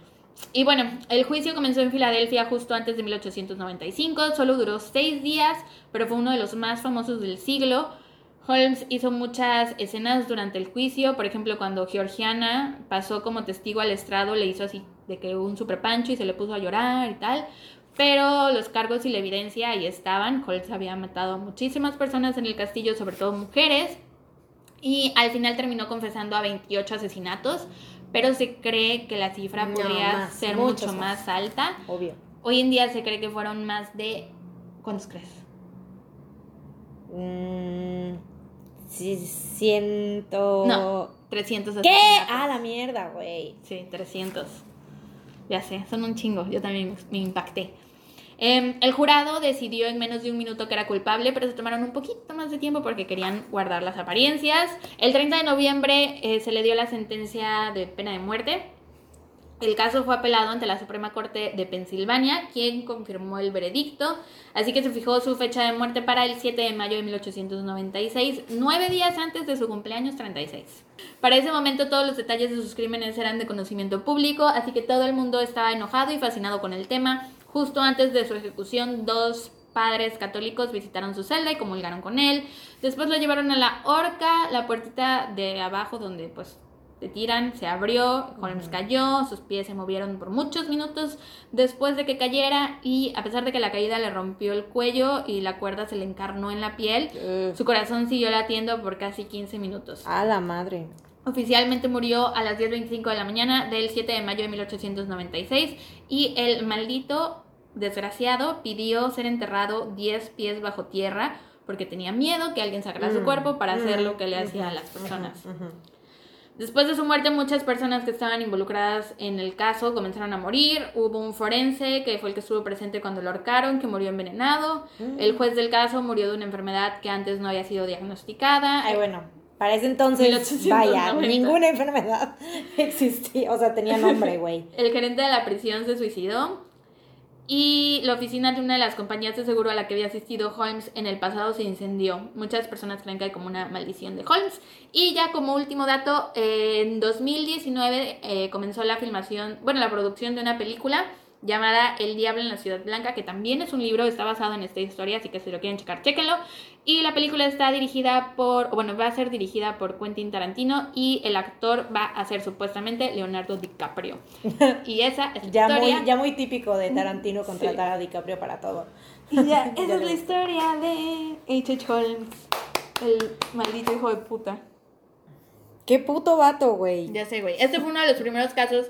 Y bueno, el juicio comenzó en Filadelfia justo antes de 1895, solo duró seis días, pero fue uno de los más famosos del siglo. Holmes hizo muchas escenas durante el juicio, por ejemplo, cuando Georgiana pasó como testigo al estrado, le hizo así de que un super pancho y se le puso a llorar y tal. Pero los cargos y la evidencia ahí estaban. Holmes había matado a muchísimas personas en el castillo, sobre todo mujeres. Y al final terminó confesando a 28 asesinatos, pero se cree que la cifra No, podría más, ser mucho más. más alta. Obvio. Hoy en día se cree que fueron más de... ¿Cuántos crees? Mm, ciento... No. 300 ¿Qué? asesinatos. Ah, la mierda, güey. Sí, 300. Ya sé, son un chingo. Yo también me impacté. Em, el jurado decidió en menos de un minuto que era culpable, pero se tomaron un poquito más de tiempo porque querían guardar las apariencias. El 30 de noviembre eh, se le dio la sentencia de pena de muerte. El caso fue apelado ante la Suprema Corte de Pensilvania, quien confirmó el veredicto, así que se fijó su fecha de muerte para el 7 de mayo de 1896, nueve días antes de su cumpleaños 36. Para ese momento todos los detalles de sus crímenes eran de conocimiento público, así que todo el mundo estaba enojado y fascinado con el tema. Justo antes de su ejecución, dos padres católicos visitaron su celda y comulgaron con él. Después lo llevaron a la horca, la puertita de abajo donde pues te tiran, se abrió, Holmes cayó, sus pies se movieron por muchos minutos después de que cayera y a pesar de que la caída le rompió el cuello y la cuerda se le encarnó en la piel, su corazón siguió latiendo por casi 15 minutos. A la madre. Oficialmente murió a las 10.25 de la mañana del 7 de mayo de 1896 y el maldito desgraciado pidió ser enterrado 10 pies bajo tierra porque tenía miedo que alguien sacara su cuerpo para hacer lo que le hacía a las personas. Después de su muerte, muchas personas que estaban involucradas en el caso comenzaron a morir. Hubo un forense que fue el que estuvo presente cuando lo ahorcaron, que murió envenenado. Mm. El juez del caso murió de una enfermedad que antes no había sido diagnosticada. Ay, bueno, para ese entonces, 1890. vaya, ninguna enfermedad (laughs) existía, o sea, tenía nombre, güey. El gerente de la prisión se suicidó. Y la oficina de una de las compañías de seguro a la que había asistido Holmes en el pasado se incendió. Muchas personas creen que hay como una maldición de Holmes. Y ya como último dato, en 2019 eh, comenzó la filmación, bueno, la producción de una película llamada El Diablo en la Ciudad Blanca, que también es un libro, está basado en esta historia, así que si lo quieren checar, chéquenlo. Y la película está dirigida por, o bueno, va a ser dirigida por Quentin Tarantino y el actor va a ser supuestamente Leonardo DiCaprio. Y esa es la Ya historia. muy, ya muy típico de Tarantino contratar a DiCaprio para todo. Y ya, (laughs) Ya esa es la historia de H.H. Holmes, el maldito hijo de puta. Qué puto vato, güey. Ya sé, güey. Este fue uno de los primeros casos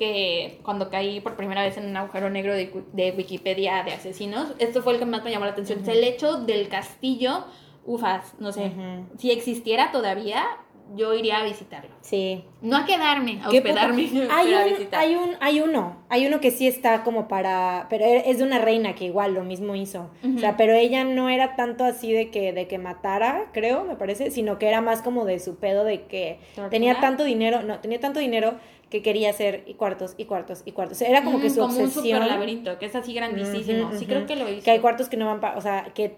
que cuando caí por primera vez en un agujero negro de, de Wikipedia de asesinos, esto fue el que más me llamó la atención. El hecho del castillo, ufas, no sé, si existiera todavía, yo iría a visitarlo. Sí. No a quedarme, a hospedarme, (laughs) Hay pero a un, visitar. hay un, hay uno, hay uno que sí está como para, pero e, es de una reina que igual lo mismo hizo, o sea, pero ella no era tanto así de que, de que matara, creo, me parece, sino que era más como de su pedo de que ¿Tortura? tenía tanto dinero, no, tenía tanto dinero que quería hacer y cuartos y cuartos y cuartos, o sea, era como que su como un obsesión. super laberinto, que es así grandísimo. Sí, creo que lo hice. Que hay cuartos que no van para, o sea, que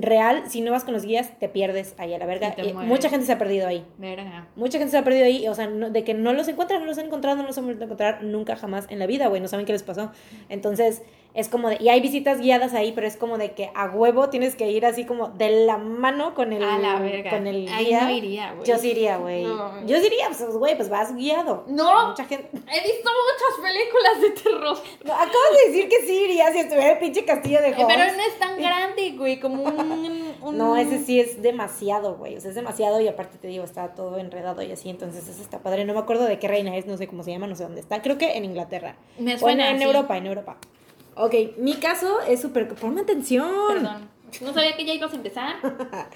real, si no vas con los guías, te pierdes ahí a la verga. Mucha gente se ha perdido ahí. Verga. Mucha gente se ha perdido ahí, o sea, no- de que no los encuentran, no los han encontrado, no los han vuelto a encontrar nunca jamás en la vida, güey, no saben qué les pasó. Entonces, es como de, y hay visitas guiadas ahí, pero es como de que a huevo tienes que ir así como de la mano con el, A la verga. con el Ahí guía. no iría, güey. Yo sí iría, güey. No. Yo sí iría, pues, güey, pues vas guiado. No. Mucha gente. He visto muchas películas de terror. No, acabas de decir que sí iría si estuviera el pinche castillo de Eh, Pero Holmes. no es tan grande, güey, como un... (laughs) un- No, ese sí es demasiado, güey. O sea, es demasiado y aparte te digo, está todo enredado y así. Entonces, eso está padre. No me acuerdo de qué reina es, no sé cómo se llama, no sé dónde está. Creo que en Inglaterra. Me O en, suena en así. Europa, en Europa. Ok, mi caso es súper. Ponme atención. Perdón. No sabía que ya ibas a empezar.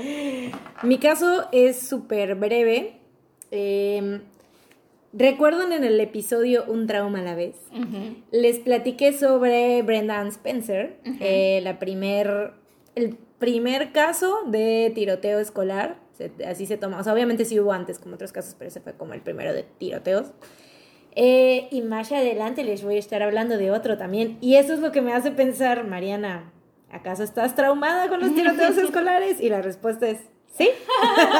(laughs) Mi caso es súper breve. Eh, ¿Recuerdan en el episodio Un trauma a la vez? Les platiqué sobre Brendan Spencer, eh, la primer, el primer caso de tiroteo escolar. se- así se toma. O sea, obviamente sí hubo antes como otros casos, pero ese fue como el primero de tiroteos. Eh, y más adelante les voy a estar hablando de otro también. Y eso es lo que me hace pensar, Mariana, ¿acaso estás traumada con los tiroteos (laughs) escolares? Y la respuesta es sí.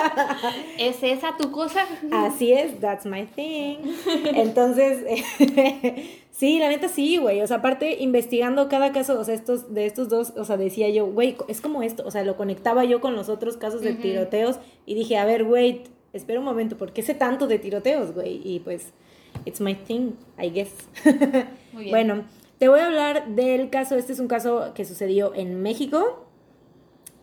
(laughs) ¿Es esa tu cosa? Así es, that's my thing. Entonces, (laughs) sí, la neta sí, güey. O sea, aparte, investigando cada caso, o sea, estos, de estos dos, o sea, decía yo, güey, es como esto. O sea, lo conectaba yo con los otros casos de tiroteos y dije, a ver, güey, espera un momento, ¿por qué sé tanto de tiroteos, güey? Y pues, it's my thing, I guess. Muy bien. Bueno, te voy a hablar del caso, este es un caso que sucedió en México,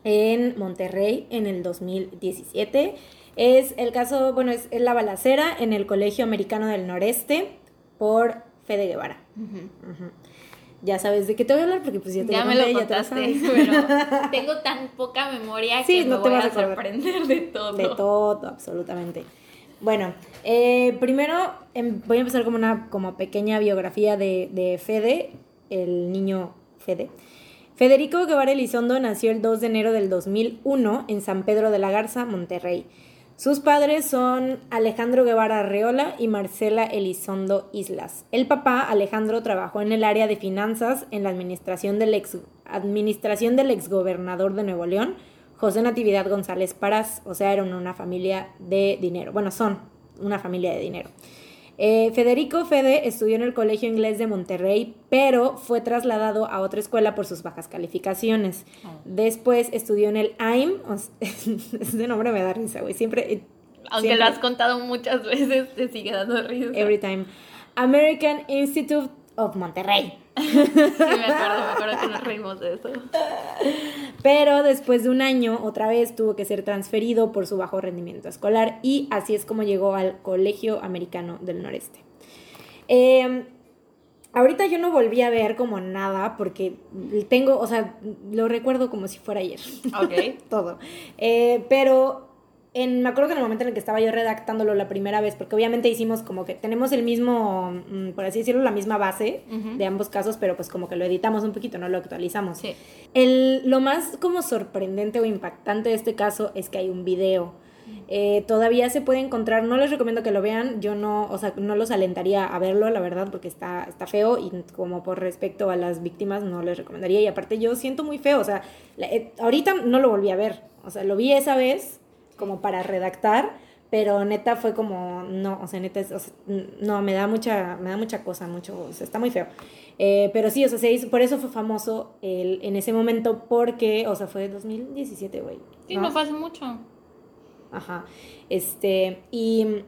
en Monterrey, en el 2017. Es el caso, bueno, es, la balacera en el Colegio Americano del Noreste por Fede Guevara. Ya sabes de qué te voy a hablar porque pues ya te Ya lo me lo ya te lo contaste, pero (laughs) tengo tan poca memoria Sí, que no me te voy vas a sorprender de todo. De todo, absolutamente. Bueno, eh, primero em, voy a empezar como una como pequeña biografía de, de Fede, el niño Fede. Federico Guevara Elizondo nació el 2 de enero del 2001 en San Pedro de la Garza, Monterrey. Sus padres son Alejandro Guevara Arreola y Marcela Elizondo Islas. El papá, Alejandro, trabajó en el área de finanzas en la administración del, ex, administración del exgobernador de Nuevo León, José Natividad González Parás. O sea, eran una familia de dinero. Bueno, son una familia de dinero. Eh, Federico Fede estudió en el Colegio Inglés de Monterrey, pero fue trasladado a otra escuela por sus bajas calificaciones. Oh. Después estudió en el AIM, (laughs) ese nombre me da risa, güey, siempre... Eh, Aunque lo has contado muchas (laughs) veces, te sigue dando risa. Every time. American Institute of Monterrey. sí, me acuerdo, me acuerdo que nos reímos de eso. Pero después de un año, otra vez tuvo que ser transferido por su bajo rendimiento escolar y así es como llegó al Colegio Americano del Noreste. Em, ahorita yo no volví a ver como nada porque tengo, o sea, lo recuerdo como si fuera ayer. Ok. (laughs) Todo. Eh, pero me acuerdo que en el momento en el que estaba yo redactándolo la primera vez, porque obviamente hicimos como que tenemos el mismo, mm, por así decirlo, la misma base de ambos casos, pero pues como que lo editamos un poquito, no lo actualizamos. Sí. El, lo más como sorprendente o impactante de este caso es que hay un video. Eh, todavía se puede encontrar, no les recomiendo que lo vean, yo no, o sea, no los alentaría a verlo, la verdad, porque está, está feo y como por respecto a las víctimas no les recomendaría. Y aparte yo siento muy feo, o sea, eh, ahorita no lo volví a ver, o sea, lo vi esa vez como para redactar, pero neta fue como, no, o sea, neta, no, me da mucha, me da mucha cosa, mucho, o sea, está muy feo. Eh, pero sí, o sea, se hizo, por eso fue famoso el, en ese momento, porque, o sea, fue 2017, güey. Sí, no, fue hace mucho. Ajá, este, y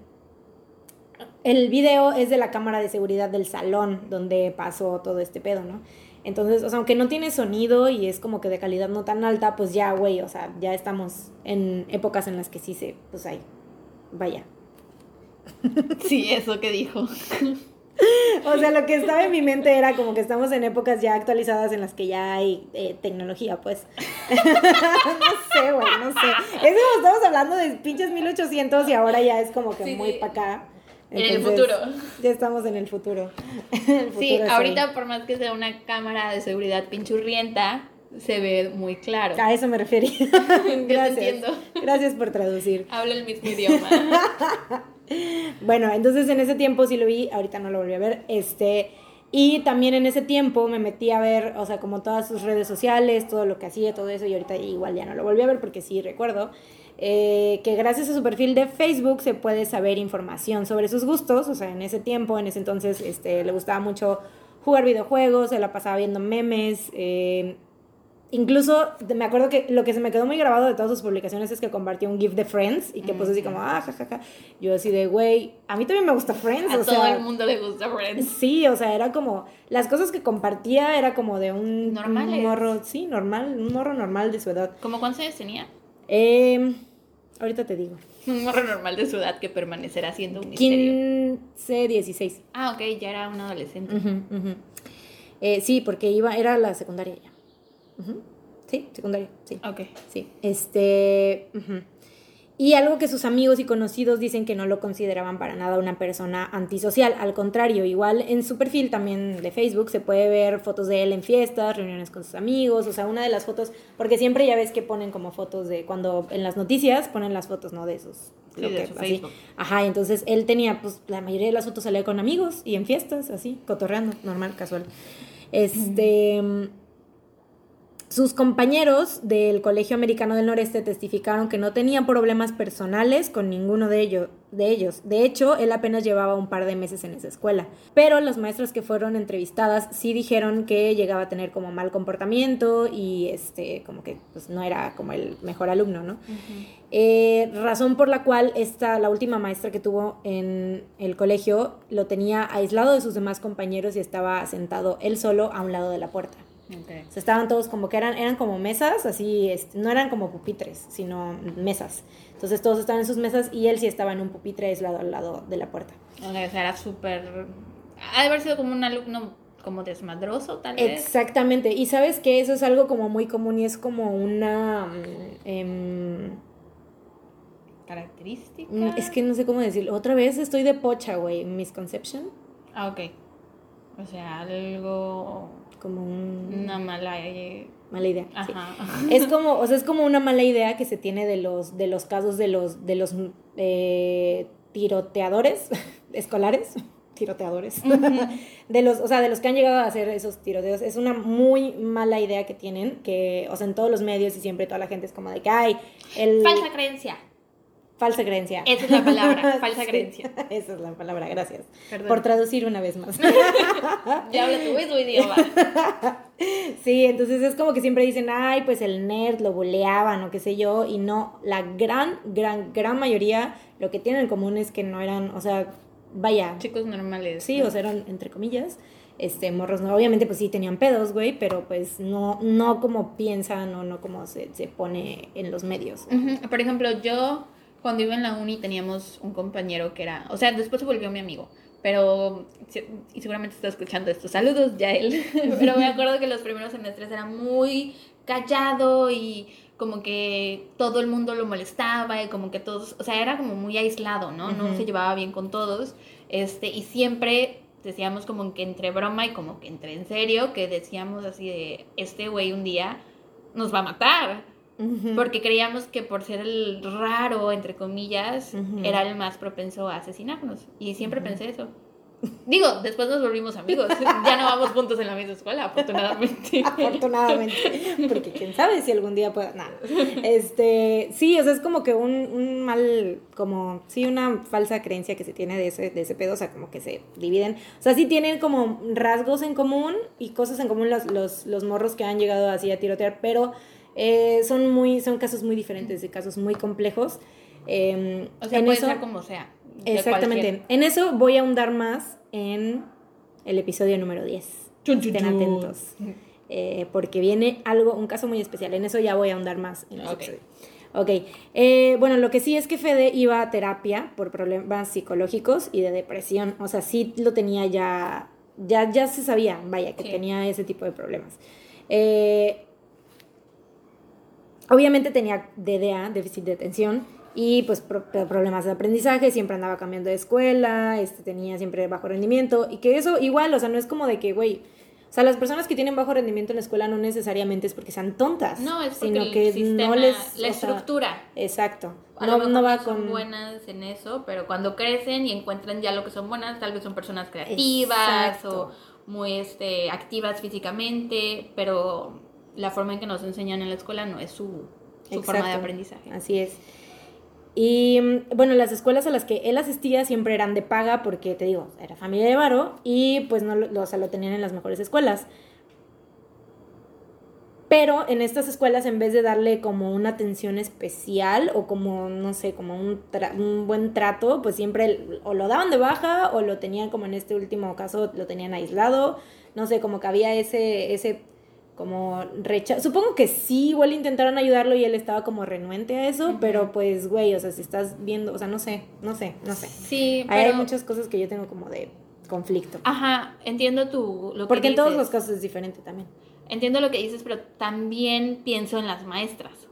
el video es de la cámara de seguridad del salón donde pasó todo este pedo, ¿no? Entonces, o sea, aunque no tiene sonido y es como que de calidad no tan alta, pues ya, güey, o sea, ya estamos en épocas en las que sí se, pues ahí, vaya. (laughs) Sí, eso que dijo. (laughs) O sea, lo que estaba en mi mente era como que estamos en épocas ya actualizadas en las que ya hay eh, tecnología, pues. (laughs) no sé, güey, no sé. Es como estamos hablando de pinches 1800 y ahora ya es como que muy para acá en el futuro. Ya estamos en el futuro. (laughs) sí, ahorita por más que sea una cámara de seguridad pinchurrienta, se ve muy claro. A eso me refería. (laughs) (laughs) Gracias. Gracias por traducir. Habla el mismo idioma. bueno, entonces en ese tiempo sí lo vi, ahorita no lo volví a ver. Este, y también en ese tiempo me metí a ver, o sea, como todas sus redes sociales, todo lo que hacía, todo eso, y ahorita igual ya no lo volví a ver porque sí recuerdo. Eh, que gracias a su perfil de Facebook se puede saber información sobre sus gustos, o sea, en ese tiempo, en ese entonces, este, le gustaba mucho jugar videojuegos, se la pasaba viendo memes, eh, incluso me acuerdo que lo que se me quedó muy grabado de todas sus publicaciones es que compartió un GIF de Friends y que puso así como, ah, jajaja. Yo así de, güey, a mí también me gusta Friends. A todo el mundo le gusta Friends. Sí, o sea, era como, las cosas que compartía era como de un, morro, sí, normal, un morro normal de su edad. ¿Cómo cuántos años tenía? Eh, ahorita te digo. Un morro normal de su edad que permanecerá siendo un misterio. 15, 16. Ah, ok, ya era un adolescente. Eh, sí, porque iba, era la secundaria ya. Sí, secundaria, sí. Ok. Sí. Este. Y algo que sus amigos y conocidos dicen que no lo consideraban para nada una persona antisocial. Al contrario, igual en su perfil también de Facebook se puede ver fotos de él en fiestas, reuniones con sus amigos. O sea, una de las fotos, porque siempre ya ves que ponen como fotos de cuando en las noticias ponen las fotos, ¿no? De esos. Sí, de Facebook. Ajá, entonces él tenía, pues la mayoría de las fotos salía con amigos y en fiestas, así, cotorreando, normal, casual. Este. Sus compañeros del Colegio Americano del Noreste testificaron que no tenía problemas personales con ninguno de ellos, de ellos. De hecho, él apenas llevaba un par de meses en esa escuela. Pero las maestras que fueron entrevistadas sí dijeron que llegaba a tener como mal comportamiento y este, como que pues, no era como el mejor alumno, ¿no? Eh, razón por la cual esta, la última maestra que tuvo en el colegio lo tenía aislado de sus demás compañeros y estaba sentado él solo a un lado de la puerta. Okay. estaban todos como que eran, eran como mesas, así, no eran como pupitres, sino mesas. Entonces todos estaban en sus mesas y él sí estaba en un pupitre aislado al lado de la puerta. o sea, era súper... Ha de haber sido como un alumno como desmadroso, tal vez. Exactamente. Y sabes que eso es algo como muy común y es como una... Eh, ¿Característica? Mm, es que no sé cómo decirlo. Otra vez estoy de pocha, güey. Misconception. Ah, ok. O sea, algo como un... Una mala... Eh, mala idea. Es como, o sea, es como una mala idea que se tiene de los, de los casos de los, de los eh, tiroteadores (laughs) escolares. Tiroteadores. (laughs) de los, o sea, de los que han llegado a hacer esos tiroteos. Es una muy mala idea que tienen, que, o sea, en todos los medios y siempre toda la gente es como de que hay el. Falsa creencia. Falsa creencia. Esa es la palabra, (laughs) falsa creencia. Esa es la palabra, gracias. Por traducir una vez más. (laughs) ya habla tu mismo idioma. (laughs) sí, entonces es como que siempre dicen, ay, pues el nerd lo boleaban o qué sé yo, y no, la gran, gran, gran mayoría lo que tienen en común es que no eran, o sea, vaya. Chicos normales. Sí, o sea, eran entre comillas. Este, morros, no, obviamente pues sí tenían pedos, güey, pero pues no, no como piensan o no como se, se pone en los medios. Por ejemplo, yo cuando iba en la uni teníamos un compañero que era, o sea, después se volvió mi amigo, pero, y seguramente está escuchando estos saludos ya él, (laughs) pero me acuerdo que los primeros semestres era muy callado y como que todo el mundo lo molestaba y como que todos, o sea, era como muy aislado, ¿no? No se llevaba bien con todos, este, y siempre decíamos como que entre broma y como que entre en serio, que decíamos así de, este güey un día nos va a matar. Porque creíamos que por ser el raro, entre comillas, era el más propenso a asesinarnos. Y siempre pensé eso. Digo, después nos volvimos amigos. Ya no vamos juntos en la misma escuela, afortunadamente. afortunadamente. Porque quién sabe si algún día pueda. Nada. Este, sí, o sea, es como que un, un, mal, como, sí, una falsa creencia que se tiene de ese, de ese pedo, o sea, como que se dividen. O sea, sí tienen como rasgos en común y cosas en común los, los, los morros que han llegado así a tirotear, pero eh, son, muy, son casos muy diferentes, de casos muy complejos. Em, o sea, puede ser como sea. Exactamente. En eso voy a ahondar más en el episodio número 10. Estén atentos. Eh, porque viene algo, un caso muy especial. En eso ya voy a ahondar más en episodio. Ok, eh, bueno, lo que sí es que Fede iba a terapia por problemas psicológicos y de depresión. O sea, sí lo tenía ya, ya, ya se sabía, vaya, que tenía ese tipo de problemas. Eh, Obviamente tenía DDA, déficit de atención, y pues problemas de aprendizaje, siempre andaba cambiando de escuela, este, tenía siempre bajo rendimiento, y que eso igual, o sea, no es como de que, güey, o sea, las personas que tienen bajo rendimiento en la escuela no necesariamente es porque sean tontas, no, es sino que no les... La estructura. exacto. no, no va con... Son buenas en eso, pero cuando crecen y encuentran ya lo que son buenas, tal vez son personas creativas o muy este, activas físicamente, pero la forma en que nos enseñan en la escuela no es su, forma de aprendizaje. Así es. Y mm, bueno, las escuelas a las que él asistía siempre eran de paga porque, te digo, era familia de varo y pues no lo, o sea, lo tenían en las mejores escuelas. Pero en estas escuelas, en vez de darle como una atención especial o como, no sé, como un, un buen trato, pues siempre o lo daban de baja o lo tenían como en este último caso, lo tenían aislado. No sé, como que había ese, ese como rechazo. Supongo que sí, igual intentaron ayudarlo y él estaba como renuente a eso, pero pues, güey, o sea, si estás viendo, o sea, no sé, no sé, no sé. Sí, Hay muchas cosas que yo tengo como de conflicto. Ajá, entiendo tu, lo que Porque en todos los casos es diferente también. Entiendo lo que dices, pero también pienso en las maestras.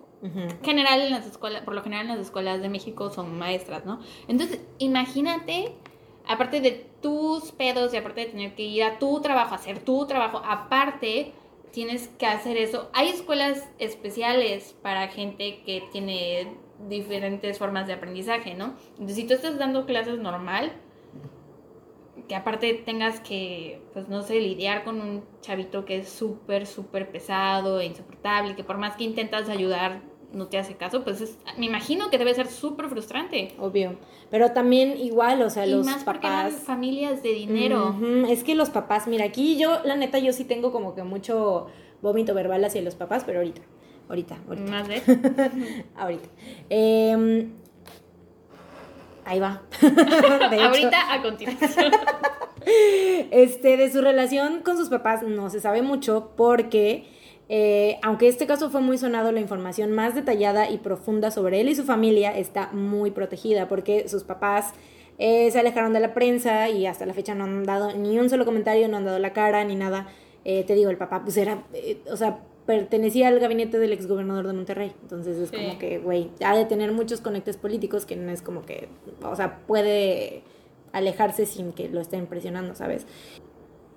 General en las escuelas, por lo general en las escuelas de México son maestras, ¿no? Entonces, imagínate, aparte de tus pedos y aparte de tener que ir a tu trabajo, hacer tu trabajo, aparte tienes que hacer eso. Hay escuelas especiales para gente que tiene diferentes formas de aprendizaje, ¿no? Entonces, si tú estás dando clases normal, que aparte tengas que, pues no sé, lidiar con un chavito que es súper, súper pesado e insoportable, que por más que intentas ayudar, no te hace caso, pues me imagino que debe ser súper frustrante. Obvio. Pero también igual, o sea, y los más porque eran familias de dinero. Es que los papás, mira, aquí yo, la neta, yo sí tengo como que mucho vómito verbal hacia los papás, pero ahorita. Ahorita, ahorita. ¿Más de? (laughs) ahorita. Em, ahí va. (laughs) ahorita a continuación. (laughs) este, de su relación con sus papás no se sabe mucho porque eh, aunque este caso fue muy sonado, la información más detallada y profunda sobre él y su familia está muy protegida porque sus papás eh, se alejaron de la prensa y hasta la fecha no han dado ni un solo comentario, no han dado la cara ni nada. Eh, te digo, el papá pues era, o sea, pertenecía al gabinete del exgobernador de Monterrey. Entonces es como que, güey, ha de tener muchos conectes políticos que no es como que, o sea, puede alejarse sin que lo estén presionando, ¿sabes?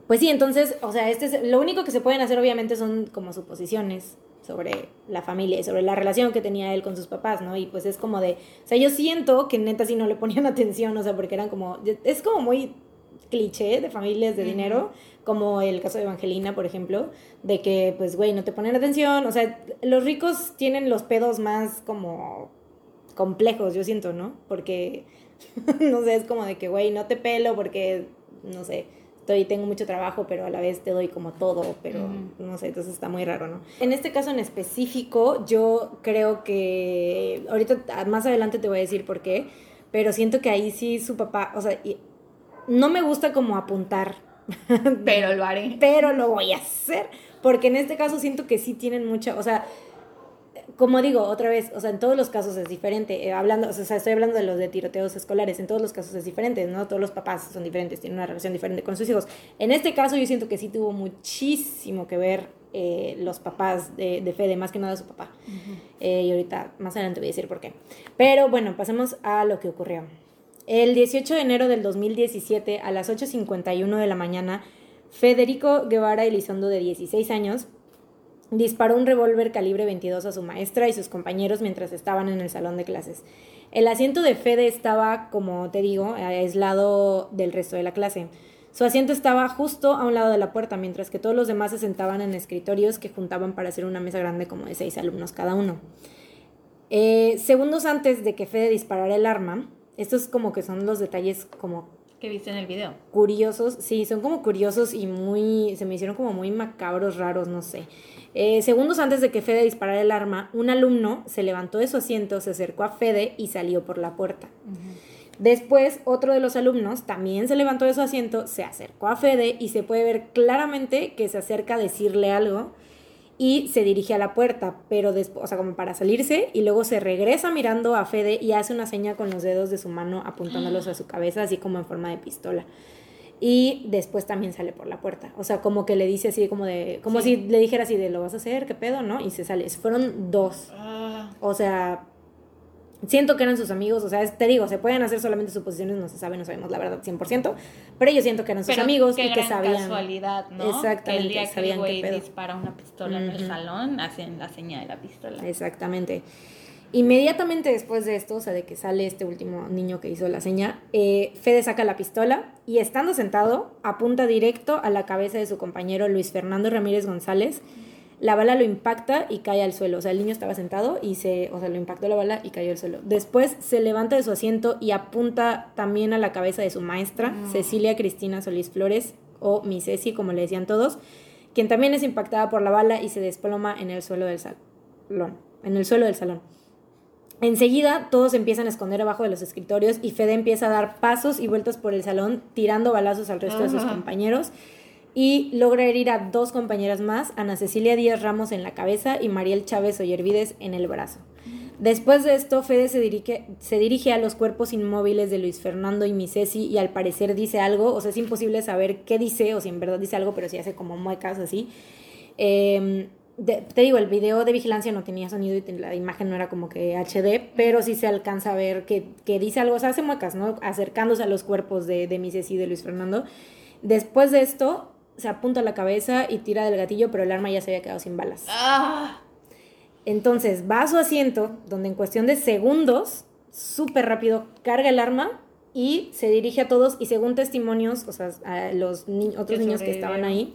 Pues sí, entonces, o sea, este es, lo único que se pueden hacer obviamente son como suposiciones sobre la familia y sobre la relación que tenía él con sus papás, ¿no? Y pues es como de, o sea, yo siento que neta sí no le ponían (laughs) atención, o sea, porque eran como, es como muy cliché de familias de dinero, como el caso de Evangelina, por ejemplo, de que pues, güey, no te ponen atención, o sea, los ricos tienen los pedos más como complejos, yo siento, ¿no? Porque, (laughs) no sé, es como de que, güey, no te pelo porque, no sé, estoy, tengo mucho trabajo, pero a la vez te doy como todo, pero no sé, entonces está muy raro, ¿no? En este caso en específico, yo creo que, ahorita más adelante te voy a decir por qué, pero siento que ahí sí su papá, o sea, no me gusta como apuntar. pero lo haré. Pero lo voy a hacer, porque en este caso siento que sí tienen mucha, o sea, como digo, otra vez, o sea, en todos los casos es diferente. Eh, hablando, o sea, estoy hablando de los de tiroteos escolares, en todos los casos es diferente, ¿no? Todos los papás son diferentes, tienen una relación diferente con sus hijos. En este caso yo siento que sí tuvo muchísimo que ver eh, los papás de, de, Fede, más que nada su papá. Eh, y ahorita, más adelante voy a decir por qué. Pero bueno, pasemos a lo que ocurrió. El 18 de enero del 2017, a las 8.51 de la mañana, Federico Guevara Elizondo, de 16 años, disparó un revólver calibre 22 a su maestra y sus compañeros mientras estaban en el salón de clases. El asiento de Fede estaba, como te digo, aislado del resto de la clase. Su asiento estaba justo a un lado de la puerta, mientras que todos los demás se sentaban en escritorios que juntaban para hacer una mesa grande como de seis alumnos cada uno. Eh, segundos antes de que Fede disparara el arma, estos como que son los detalles como que viste en el video. Curiosos, sí, son como curiosos y muy, se me hicieron como muy macabros, raros, no sé. Eh, segundos antes de que Fede disparara el arma, un alumno se levantó de su asiento, se acercó a Fede y salió por la puerta. Después, otro de los alumnos también se levantó de su asiento, se acercó a Fede y se puede ver claramente que se acerca a decirle algo y se dirige a la puerta, pero después, o sea, como para salirse, y luego se regresa mirando a Fede y hace una seña con los dedos de su mano apuntándolos a su cabeza, así como en forma de pistola y después también sale por la puerta. O sea, como que le dice así, como de, como si le dijera así de, ¿lo vas a hacer? ¿Qué pedo? ¿No? Y se sale. Fueron dos. Ah. O sea, siento que eran sus amigos, o sea, te digo, se pueden hacer solamente suposiciones, no se sabe, no sabemos la verdad 100%, pero yo siento que eran sus amigos y que sabían. casualidad, ¿no? Exactamente. el día que el güey dispara una pistola en el salón, hacen la señal de la pistola. Exactamente. Inmediatamente después de esto, o sea, de que sale este último niño que hizo la seña, eh, Fede saca la pistola y estando sentado, apunta directo a la cabeza de su compañero Luis Fernando Ramírez González. La bala lo impacta y cae al suelo. O sea, el niño estaba sentado y se, o sea, lo impactó la bala y cayó al suelo. Después se levanta de su asiento y apunta también a la cabeza de su maestra, mm. Cecilia Cristina Solís Flores, o mi Ceci, como le decían todos, quien también es impactada por la bala y se desploma en el suelo del salón. En el suelo del salón. Enseguida todos empiezan a esconder abajo de los escritorios y Fede empieza a dar pasos y vueltas por el salón tirando balazos al resto de sus compañeros y logra herir a dos compañeras más, Ana Cecilia Díaz Ramos en la cabeza y Mariel Chávez Ollervides en el brazo. Después de esto, Fede se dirige, se dirige a los cuerpos inmóviles de Luis Fernando y Misesi y al parecer dice algo, o sea, es imposible saber qué dice o si en verdad dice algo, pero si hace como muecas así. Eh, te digo, el video de vigilancia no tenía sonido y la imagen no era como que HD, pero sí se alcanza a ver que, dice algo, o sea, hace muecas, ¿no? Acercándose a los cuerpos de, de Mises y de Luis Fernando. Después de esto, se apunta a la cabeza y tira del gatillo, pero el arma ya se había quedado sin balas. Ah. Entonces va a su asiento, donde en cuestión de segundos, súper rápido, carga el arma y se dirige a todos y según testimonios, o sea, a los otros niños que estaban ahí,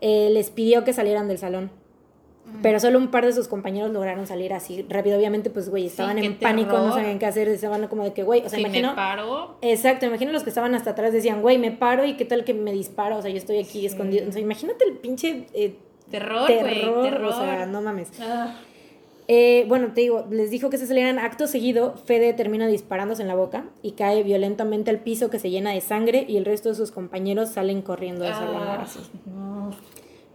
eh, les pidió que salieran del salón pero solo un par de sus compañeros lograron salir así rápido. Obviamente, pues, güey, estaban en pánico, no sabían qué hacer, estaban como de que, güey, o sea, imagino. me paro. Exacto, imagino los que estaban hasta atrás decían, güey, me paro y qué tal que me disparo, o sea, yo estoy aquí escondido. O sea, imagínate el pinche. Eh, terror, terror, terror, O sea, no mames. Ah. Eh, bueno, te digo, les dijo que se salieran acto seguido. Fede termina disparándose en la boca y cae violentamente al piso que se llena de sangre y el resto de sus compañeros salen corriendo de ah,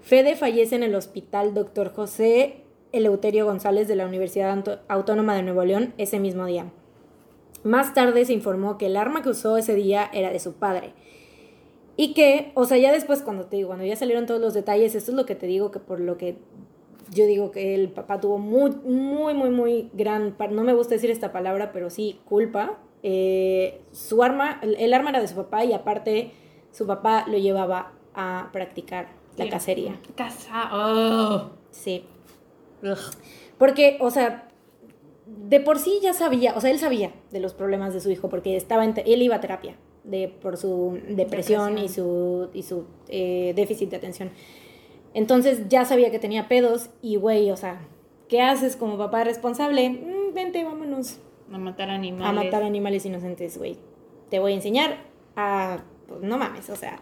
Fede fallece en el hospital Dr. José Eleuterio González de la Universidad Autónoma de Nuevo León ese mismo día. Más tarde se informó que el arma que usó ese día era de su padre. Y que, o sea, ya después cuando te digo, cuando ya salieron todos los detalles, esto es lo que te digo, que por lo que yo digo que el papá tuvo muy, muy, muy, muy gran, no me gusta decir esta palabra, pero sí, culpa. Eh, su arma, el arma era de su papá y aparte su papá lo llevaba a practicar la cacería. Casa. Oh. Sí. Porque, o sea, de por sí ya sabía, o sea, él sabía de los problemas de su hijo porque estaba en él iba a terapia de, por su depresión, y su, y su eh, déficit de atención. Entonces ya sabía que tenía pedos y, güey, o sea, ¿qué haces como papá responsable? Mm, vente, vámonos. A matar animales. A matar animales inocentes, güey. Te voy a enseñar a... Pues, no mames, o sea...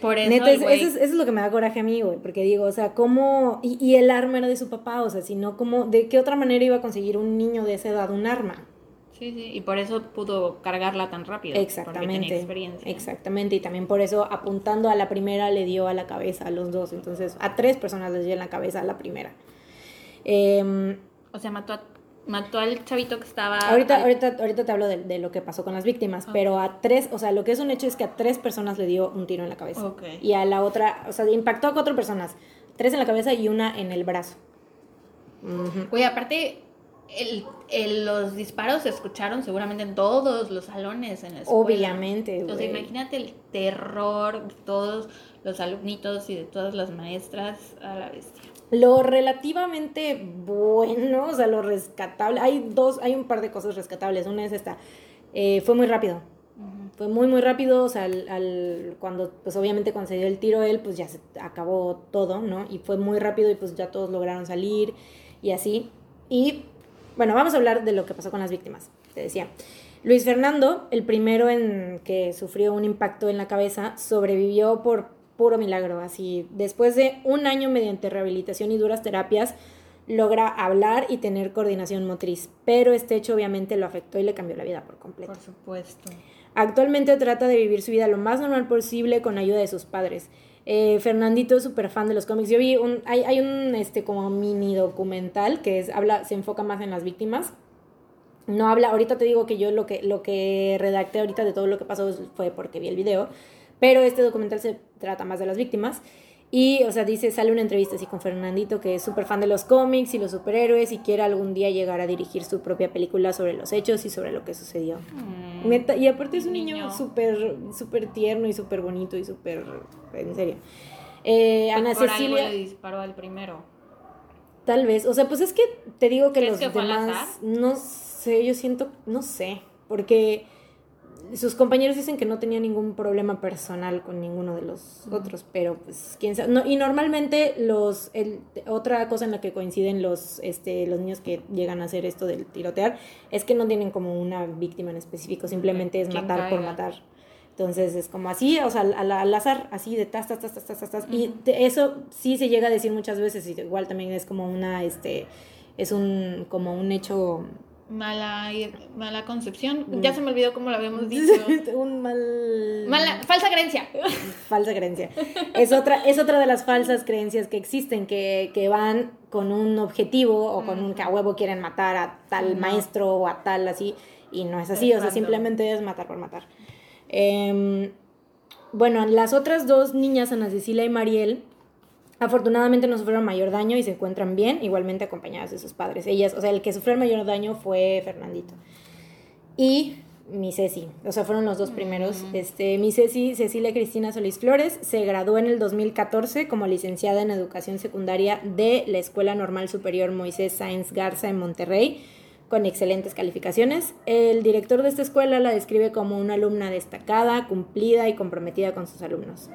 Por eso, eso, es, lo que me da coraje a mí, güey, porque digo, o sea, ¿cómo...? Y, y el arma era de su papá, o sea, si no, ¿cómo...? ¿De qué otra manera iba a conseguir un niño de esa edad un arma? Sí, sí, y por eso pudo cargarla tan rápido. Exactamente. experiencia. Exactamente, y también por eso apuntando a la primera le dio a la cabeza a los dos. Entonces, a tres personas les dio en la cabeza a la primera. Em, o sea, mató, mató al chavito que estaba. Ahorita, ahorita, ahorita te hablo de, lo que pasó con las víctimas, pero a tres, o sea, lo que es un hecho es que a tres personas le dio un tiro en la cabeza. Y a la otra, o sea, impactó a cuatro personas. Tres en la cabeza y una en el brazo. Oye, aparte el, los disparos se escucharon seguramente en todos los salones en la escuela. Obviamente, O sea, imagínate el terror de todos los alumnitos y de todas las maestras a la bestia. Lo relativamente bueno, o sea, lo rescatable. Hay dos, hay un par de cosas rescatables. Una es esta. Eh, fue muy rápido. Fue muy, muy rápido. O sea, al, cuando, pues obviamente cuando se dio el tiro él, pues ya se acabó todo, ¿no? Y fue muy rápido y pues ya todos lograron salir y así. Y bueno, vamos a hablar de lo que pasó con las víctimas, te decía. Luis Fernando, el primero en que sufrió un impacto en la cabeza, sobrevivió por puro milagro. Así, después de un año mediante rehabilitación y duras terapias, logra hablar y tener coordinación motriz. Pero este hecho obviamente lo afectó y le cambió la vida por completo. Por supuesto. Actualmente trata de vivir su vida lo más normal posible con ayuda de sus padres. Eh, Fernandito es súper fan de los cómics. Yo vi un, hay, hay, un este como mini documental que es, habla, se enfoca más en las víctimas. No habla, ahorita te digo que yo lo que, lo que redacté ahorita de todo lo que pasó fue porque vi el video, pero este documental se trata más de las víctimas. Y, o sea, dice, sale una entrevista así con Fernandito, que es súper fan de los cómics y los superhéroes y quiere algún día llegar a dirigir su propia película sobre los hechos y sobre lo que sucedió. Mm. y aparte es un niño súper, súper tierno y súper bonito y súper, en serio. Eh, Ana Cecilia... le disparó al primero. Tal vez, o sea, pues es que te digo que los demás, no sé, yo siento, no sé, porque sus compañeros dicen que no tenía ningún problema personal con ninguno de los otros, pero pues quién sabe. No, y normalmente los el, otra cosa en la que coinciden los este los niños que llegan a hacer esto del tirotear es que no tienen como una víctima en específico, simplemente es matar por matar. Entonces es como así, o sea, al, azar, así de tas, tas, tas, tas, tas, tas. Y eso sí se llega a decir muchas veces, y igual también es como una, este, es un, como un hecho mala, mala concepción. Ya se me olvidó cómo lo habíamos (laughs) dicho. Un mal... Mala, falsa creencia. (laughs) falsa creencia. Es otra, es otra de las falsas creencias que existen, que, que van con un objetivo o con un que a huevo quieren matar a tal maestro o a tal así, y no es así, o sea, simplemente es matar por matar. Em, bueno, las otras dos niñas, Ana Cecilia y Mariel, Afortunadamente no sufrieron mayor daño y se encuentran bien, igualmente acompañadas de sus padres. Ellas, o sea, el que sufrió el mayor daño fue Fernandito. Y mi Ceci, o sea, fueron los dos primeros. Este, mi Ceci, Cecilia Cristina Solís Flores, se graduó en el 2014 como licenciada en educación secundaria de la Escuela Normal Superior Moisés Sáenz Garza en Monterrey, con excelentes calificaciones. El director de esta escuela la describe como una alumna destacada, cumplida y comprometida con sus alumnos.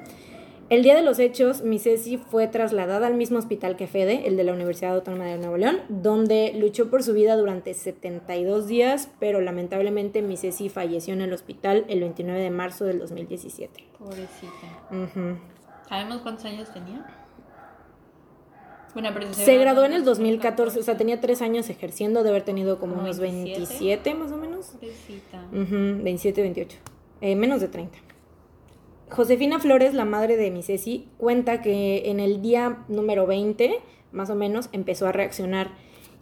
El día de los hechos, mi Ceci fue trasladada al mismo hospital que Fede, el de la Universidad Autónoma de Nuevo León, donde luchó por su vida durante 72 días, pero lamentablemente mi Ceci falleció en el hospital el 29 de marzo del 2017. Pobrecita. ¿Sabemos cuántos años tenía? Bueno, pero se, graduó en el 2014, o sea, tenía tres años ejerciendo, de haber tenido como unos 27, más o menos. Pobrecita. 27, 28. Eh, menos de 30. Josefina Flores, la madre de mi cuenta que en el día número 20, más o menos, empezó a reaccionar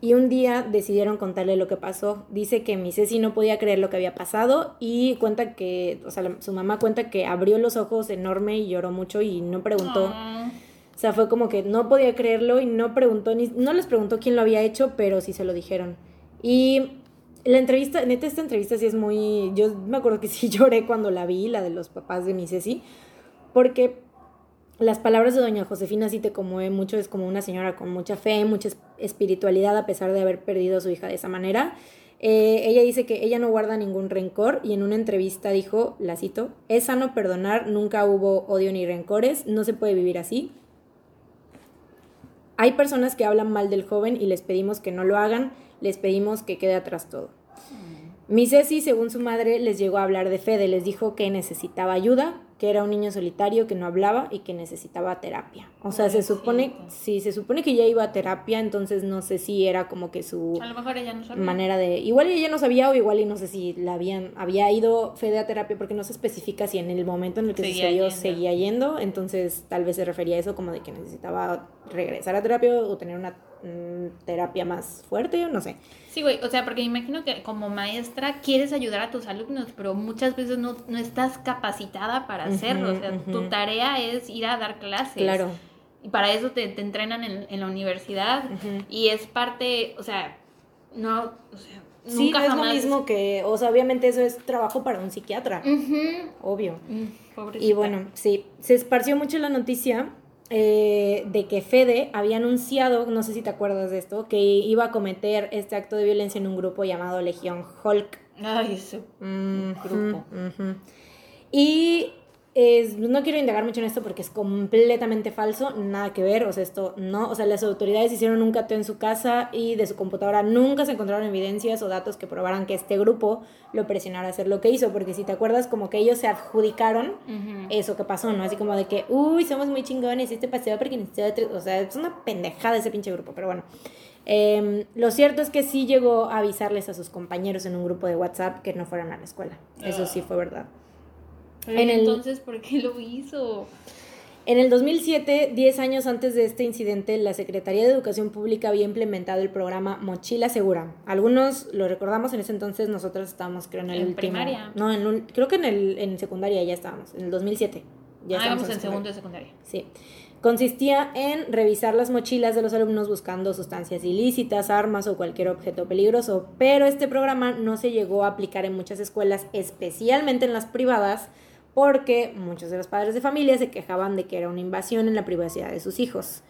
y un día decidieron contarle lo que pasó. Dice que mi Ceci no podía creer lo que había pasado y cuenta que, o sea, su mamá cuenta que abrió los ojos enorme y lloró mucho y no preguntó. Ah. O sea, fue como que no podía creerlo y no preguntó, ni, no les preguntó quién lo había hecho, pero sí se lo dijeron. Y la entrevista, neta, esta entrevista sí es muy. Yo me acuerdo que (laughs) sí lloré cuando la vi, la de los papás de mi Ceci, porque las palabras de doña Josefina sí te conmueve mucho, es como una señora con mucha fe, mucha espiritualidad a pesar de haber perdido a su hija de esa manera. Eh, ella dice que ella no guarda ningún rencor y en una entrevista dijo, la cito, es sano perdonar, nunca hubo odio ni rencores, no se puede vivir así. Hay personas que hablan mal del joven y les pedimos que no lo hagan, les pedimos que quede atrás todo. Mi Ceci, según su madre, les llegó a hablar de Fede, les dijo que necesitaba ayuda, que era un niño solitario, que no hablaba y que necesitaba terapia. O sea, se supone, sí, se supone que ya iba a terapia, entonces no sé si era como que su a lo mejor ella no sabía. manera de, igual ella no sabía o igual y no sé si la habían, había ido Fede a terapia porque no se especifica si en el momento en el que Seguía sucedió yendo. seguía yendo, entonces tal vez se refería a eso como de que necesitaba regresar a terapia o tener una mm, terapia más fuerte, no sé. Sí, güey, o sea, porque me imagino que como maestra quieres ayudar a tus alumnos, pero muchas veces no, no estás capacitada para hacerlo. o sea, tu tarea es ir a dar clases. Claro. Y para eso te, te entrenan en, en la universidad. Y es parte, o sea, no, o sea, Sí, nunca no es lo mismo que, o sea, obviamente eso es trabajo para un psiquiatra, obvio. Mm. Y bueno, sí, se esparció mucho la noticia eh, de que Fede había anunciado, no sé si te acuerdas de esto, que iba a cometer este acto de violencia en un grupo llamado Legión Hulk. Ay, eso. Ujú, Grupo. Y es- no quiero indagar mucho en esto porque es completamente falso, nada que ver, o sea, esto no, o sea, las autoridades hicieron un cateo en su casa y de su computadora nunca se encontraron evidencias o datos que probaran que este grupo lo presionara a hacer lo que hizo, porque si te acuerdas, como que ellos se adjudicaron eso que pasó, ¿no? Así como de que, uy, somos muy chingones, este paseo porque nosotros, o sea, es una pendejada ese pinche grupo, pero bueno. Em, lo cierto es que sí llegó a avisarles a sus compañeros en un grupo de WhatsApp que no fueran a la escuela. Eso sí fue verdad. Pero en el- entonces, ¿por qué lo hizo? En el 2007, 10 años antes de este incidente, la Secretaría de Educación Pública había implementado el programa Mochila Segura. Algunos lo recordamos en ese entonces, nosotros estábamos creo en el En último- primaria. No, en un- creo que en el en secundaria ya estábamos, en el 2007. Ya ah, estábamos vamos en segundo secundaria. de secundaria. Sí. Consistía en revisar las mochilas de los alumnos buscando sustancias ilícitas, armas o cualquier objeto peligroso, pero este programa no se llegó a aplicar en muchas escuelas, especialmente en las privadas, porque muchos de los padres de familia se quejaban de que era una invasión en la privacidad de sus hijos.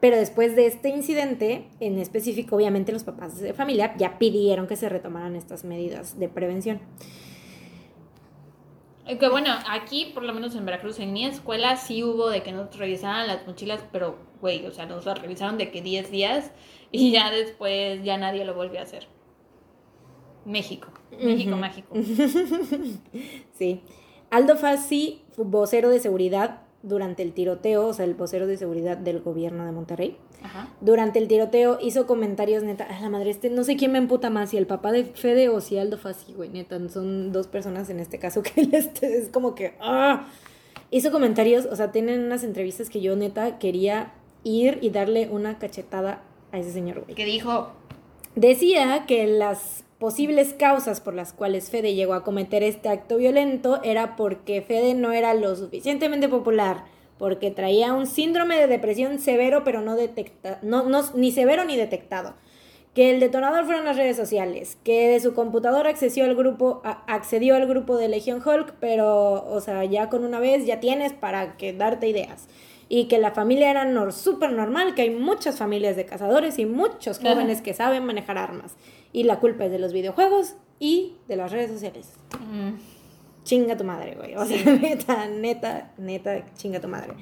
Pero después de este incidente, en específico, obviamente los papás de familia ya pidieron que se retomaran estas medidas de prevención. Eh, Que bueno, aquí, por lo menos en Veracruz, en mi escuela sí hubo de que nos revisaran las mochilas, pero, güey, o sea, nos las revisaron de que 10 días y ya después ya nadie lo volvió a hacer. México, México mágico. (laughs) Sí. Aldo Fassi, vocero de seguridad durante el tiroteo, o sea, el vocero de seguridad del gobierno de Monterrey. Ajá. Durante el tiroteo hizo comentarios, neta, a la madre, este, no sé quién me emputa más, si el papá de Fede o si Aldo Fassi, güey, neta, son dos personas en este caso (laughs) que este, es como que, ah, hizo comentarios, o sea, tienen unas entrevistas que yo neta quería ir y darle una cachetada a ese señor, güey. Que dijo, Decía que las posibles causas por las cuales Fede llegó a cometer este acto violento era porque Fede no era lo suficientemente popular, porque traía un síndrome de depresión severo pero no detectado, no, no, ni severo ni detectado. Que el detonador fueron las redes sociales, que de su computadora accedió al grupo, accedió al grupo de Legion Hulk, pero, o sea, ya con una vez ya tienes para que darte ideas. Y que la familia era nor súper normal, que hay muchas familias de cazadores y muchos Ajá. jóvenes que saben manejar armas. Y la culpa es de los videojuegos y de las redes sociales. mm, Chinga tu madre, güey. O sea, (laughs) neta, neta, neta, chinga tu madre.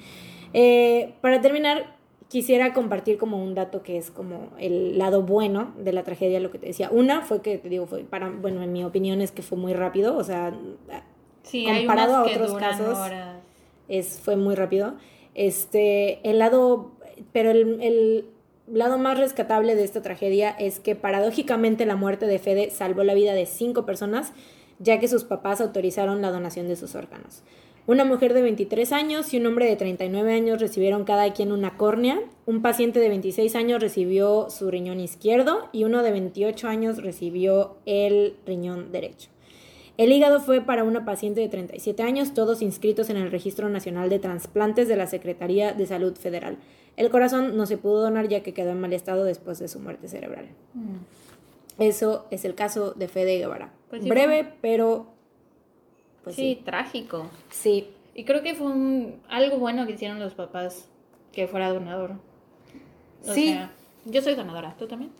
Eh, para terminar, quisiera compartir como un dato que es como el lado bueno de la tragedia, lo que te decía. Una fue que, te digo, fue para, bueno, en mi opinión es que fue muy rápido, o sea, sí, Comparado a otros casos, es, fue muy rápido. Este, el lado, pero el, el lado más rescatable de esta tragedia es que paradójicamente la muerte de Fede salvó la vida de cinco personas, ya que sus papás autorizaron la donación de sus órganos. Una mujer de 23 años y un hombre de 39 años recibieron cada quien una córnea, un paciente de 26 años recibió su riñón izquierdo y uno de 28 años recibió el riñón derecho. El hígado fue para una paciente de 37 años, todos inscritos en el Registro Nacional de Transplantes de la Secretaría de Salud Federal. El corazón no se pudo donar ya que quedó en mal estado después de su muerte cerebral. Mm. Eso es el caso de Fede Guevara. Pues sí, Breve, pero... Pues sí, sí. trágico. Sí. Y creo que fue un, algo bueno que hicieron los papás que fuera donador. O Sí. sea, yo soy donadora, ¿tú también?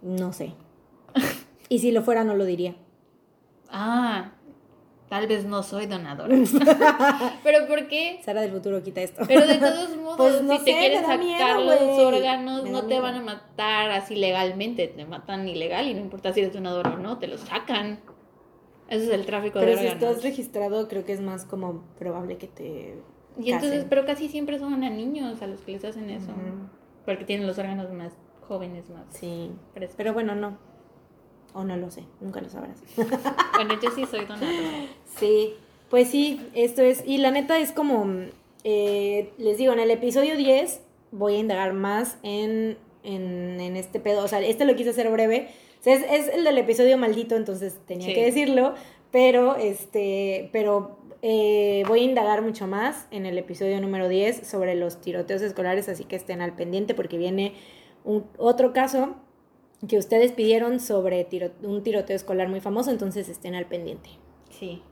No sé. (laughs) Y si lo fuera, no lo diría. Ah, tal vez no soy donadora. (laughs) Pero ¿por qué? Sara del futuro quita esto. Pero de todos (laughs) modos, Pues no si te sé, da sacar miedo, los órganos, no te miedo. van a matar así legalmente, te matan ilegal y no importa si eres donador o no, te los sacan. Ese es el tráfico Pero de si órganos. estás registrado, creo que es más como probable que te. Y entonces, casen. pero casi siempre son a niños a los que les hacen eso. Porque tienen los órganos más jóvenes, más Sí. frescos. Pero bueno, no. O no lo sé, nunca lo sabrás. (laughs) Bueno, yo sí soy donadora. Sí, pues sí, esto es. Y la neta es como. eh, les digo, en el episodio 10 voy a indagar más en, en, en este pedo. O sea, este lo quise hacer breve. O sea, es, es el del episodio maldito, entonces tenía Sí. que decirlo. Pero, este. Pero eh, voy a indagar mucho más en el episodio número 10 sobre los tiroteos escolares, así que estén al pendiente porque viene un, otro caso que ustedes pidieron sobre tiro- un tiroteo escolar muy famoso, entonces estén al pendiente. Sí.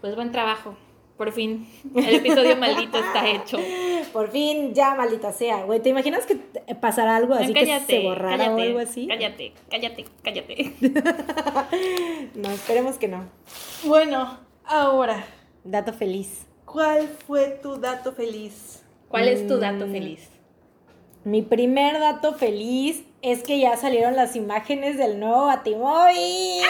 Pues buen trabajo. Por fin. El episodio (laughs) maldito está hecho. Por fin, ya, maldita sea, güey. ¿Te imaginas que pasara algo así No, que se borrara o algo así? Cállate, cállate, cállate. (laughs) No, esperemos que no. Bueno, ahora, Dato feliz. ¿cuál fue tu dato feliz? ¿Cuál es tu dato Mm. feliz? Mi primer dato feliz es que ya salieron las imágenes del nuevo Batimóvil.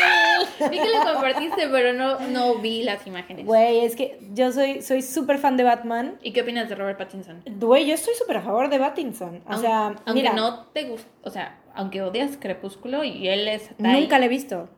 Vi que lo compartiste, pero no, no vi las imágenes. Güey, es que yo soy soy súper fan de Batman. ¿Y qué opinas de Robert Pattinson? Güey, yo estoy súper a favor de Pattinson. O sea, aunque mira, no te gusta, o sea, aunque odias Crepúsculo y él es nunca la he visto.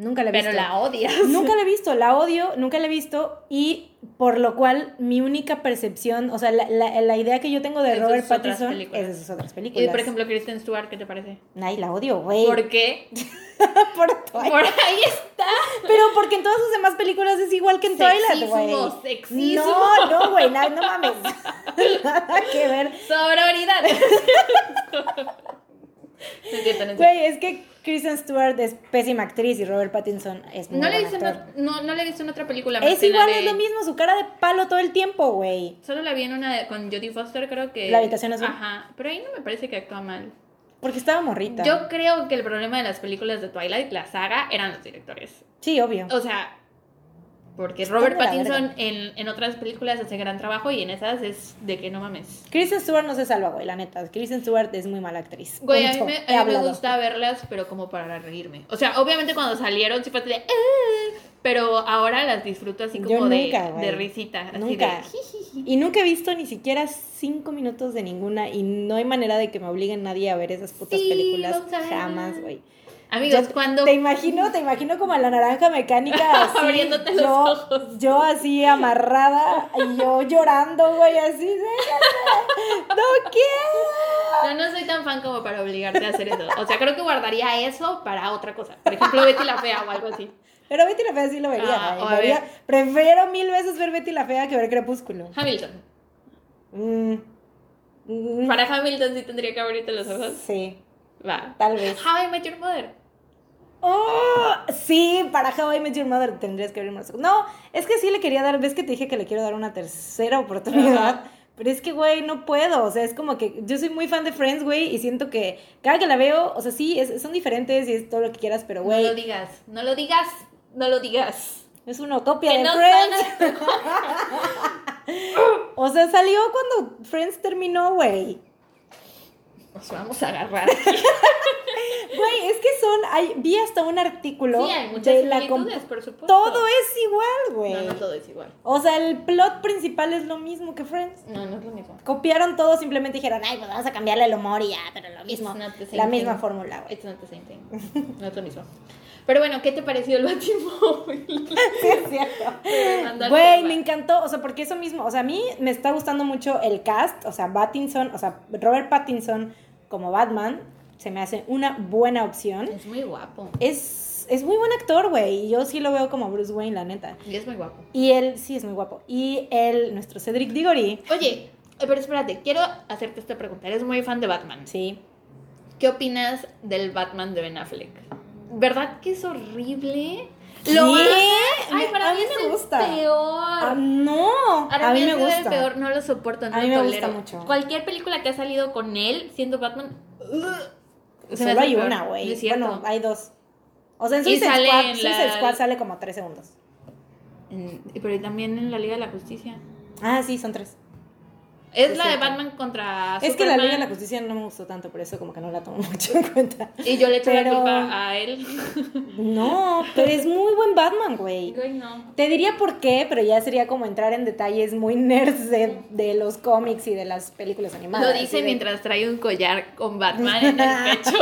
Nunca la he pero visto. la odias. (laughs) Nunca la he visto, la odio, nunca la he visto y por lo cual mi única percepción, o sea, la, la- la idea que yo tengo de Es Robert Pattinson es de sus otras Y películas. por ejemplo, Kristen Stewart, ¿qué te parece? Ay, la odio, güey. ¿Por qué? (laughs) Por Twilight. Por ahí está. Pero porque en todas sus demás películas es igual que en Twilight, güey. Sexismo, sexismo. No, no, güey, no, no mames. (laughs) Nada que ver. Sororidad. Güey, es que Kristen Stewart es pésima actriz y Robert Pattinson es muy No le, he buen visto en, actor. ot- no, no le he visto en otra película. más Es igual, de- es lo mismo, su cara de palo todo el tiempo, güey. Solo la vi en una de- con Jodie Foster, creo que. La habitación azul. Ajá. Pero ahí no me parece que actúa mal. Porque estaba morrita. Yo creo que el problema de las películas de Twilight, la saga, eran los directores. Sí, obvio. O sea, porque Robert Pattinson en, en otras películas hace gran trabajo y en esas es de que no mames. Kristen Stewart no se salva, güey, la neta. Kristen Stewart es muy mala actriz. Güey, a mí, me, He a mí me gusta verlas, pero como para reírme. O sea, obviamente cuando salieron sí fue así de... "Eh", pero ahora las disfruto así como de, nunca, de risita. Así Nunca. Y nunca he visto ni siquiera cinco minutos de ninguna y no hay manera de que me obliguen nadie a ver esas putas Sí, películas. Jamás, güey. Amigos, Yo cuando... Te imagino, te imagino como a la naranja mecánica (laughs) así. Abriéndote los yo, ojos. Yo así amarrada y yo llorando, güey, así. "Déjame, No quiero. No, no soy tan fan como para obligarte a hacer eso. O sea, creo que guardaría eso para otra cosa. Por ejemplo, Betty la Fea o algo así. Pero Betty la Fea sí lo vería. Ah, Vería- ver. prefiero mil veces ver Betty la Fea que ver Crepúsculo. Hamilton. Mm. Mm, Para Hamilton sí tendría que abrirte los ojos. Sí, Va. tal vez. How I Met Your Mother. Oh, sí, para How I Met Your Mother tendrías que abrir más. No, es que sí le quería dar, ves que te dije que le quiero dar una tercera oportunidad. Pero es que, güey, no puedo. O sea, es como que yo soy muy fan de Friends, güey, y siento que cada que la veo, o sea, sí, es- son diferentes y es todo lo que quieras, pero, No lo güey, digas, no lo digas, no lo digas. es una copia Que de no Friends. (laughs) O sea, salió cuando Friends terminó, güey. Nos vamos a agarrar. (laughs) Güey, es que son, hay, vi hasta un artículo Sí, hay muchas de la por supuesto. Todo es igual, güey. No, no todo es igual. O sea, el plot principal es lo mismo que Friends. No, no es lo mismo. Copiaron todo, simplemente dijeron, ay, pues vamos a cambiarle el humor y ya, pero lo mismo. It's not the same La misma thing. fórmula, güey. It's not the same thing. No es lo mismo. Pero bueno, ¿qué te pareció el Batimóvil? (laughs) Sí, es cierto. Güey, me encantó, o sea, porque eso mismo, o sea, a mí me está gustando mucho el cast, o sea, Pattinson, o sea, Robert Pattinson como Batman, se me hace una buena opción. Es muy guapo. Es, es muy buen actor, güey, y yo sí lo veo como Bruce Wayne, la neta. Y es muy guapo. Y él, sí, es muy guapo. Y él, nuestro Cedric Diggory, Oye, eh, pero espérate, quiero hacerte esta pregunta. Eres muy fan de Batman. sí. ¿Qué opinas del Batman de Ben Affleck? ¿Verdad que es horrible? ¿Qué? Lo? Me- Ay, para a mí mí es me el gusta. peor. Ah, no. a mí me ha sido el gusta. peor, no lo soporto, no A mí me gusta tolero. mucho. Cualquier película que ha salido con él, siendo Batman, se me Solo hay peor. una, güey. Bueno, hay dos. O sea, en Suicide sale Squad, en Suicide la- Squad sale como tres segundos. En- pero también en la Liga de la Justicia. Ah, sí, son tres. Es la de. Batman contra Es que la Liga de la Justicia no me gustó tanto, por eso como que no la tomo (laughs) mucho en cuenta. Y yo le echo la Pero- culpa a él. (laughs) No, pero es muy buen Batman, güey. Güey, no. Te diría por qué, pero ya sería como entrar en detalles muy nerds de, de los cómics y de las películas animadas. Lo dice de- mientras trae un collar con Batman en el (laughs) pecho.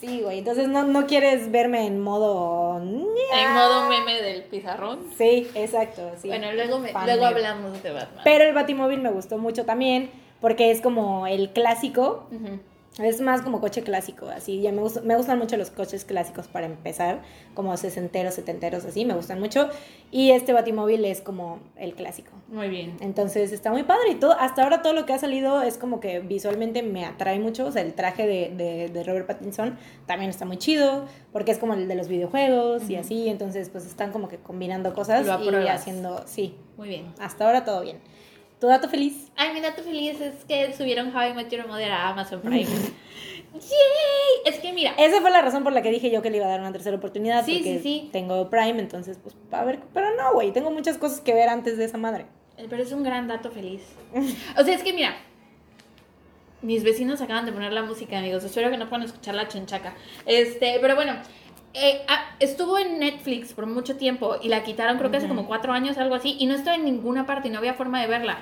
Sí, güey, entonces no, no quieres verme en modo... en modo meme del pizarrón. Sí, exacto, sí. Bueno, luego, me- luego hablamos de Batman. Pero el Batimóvil me gustó mucho también, porque es como el clásico, Ujú. Es más como coche clásico, así, ya me, gust- me gustan mucho los coches clásicos para empezar, como sesenteros, setenteros, así, me gustan mucho, y este Batimóvil es como el clásico. Muy bien. Entonces está muy padre y todo, hasta ahora todo lo que ha salido es como que visualmente me atrae mucho, o sea, el traje de, de, de Robert Pattinson también está muy chido, porque es como el de los videojuegos y así, entonces pues están como que combinando cosas y haciendo, sí, Muy bien. hasta ahora todo bien. ¿Tu dato feliz? Ay, mi dato feliz es que subieron How I Met Your Mother a Amazon Prime. (laughs) ¡Yay! Es que mira, Esa fue la razón por la que dije yo que le iba a dar una tercera oportunidad, Sí, porque sí, sí. tengo Prime, entonces pues a ver, pero no, güey, tengo muchas cosas que ver antes de esa madre. eh, pero es un gran dato feliz. O sea, es que mira, mis vecinos acaban de poner la música, amigos. Espero que no puedan escuchar la chonchaca. Este, pero bueno, eh, ah, estuvo en Netflix por mucho tiempo y la quitaron creo que hace como cuatro años, algo así, y no estaba en ninguna parte y no había forma de verla.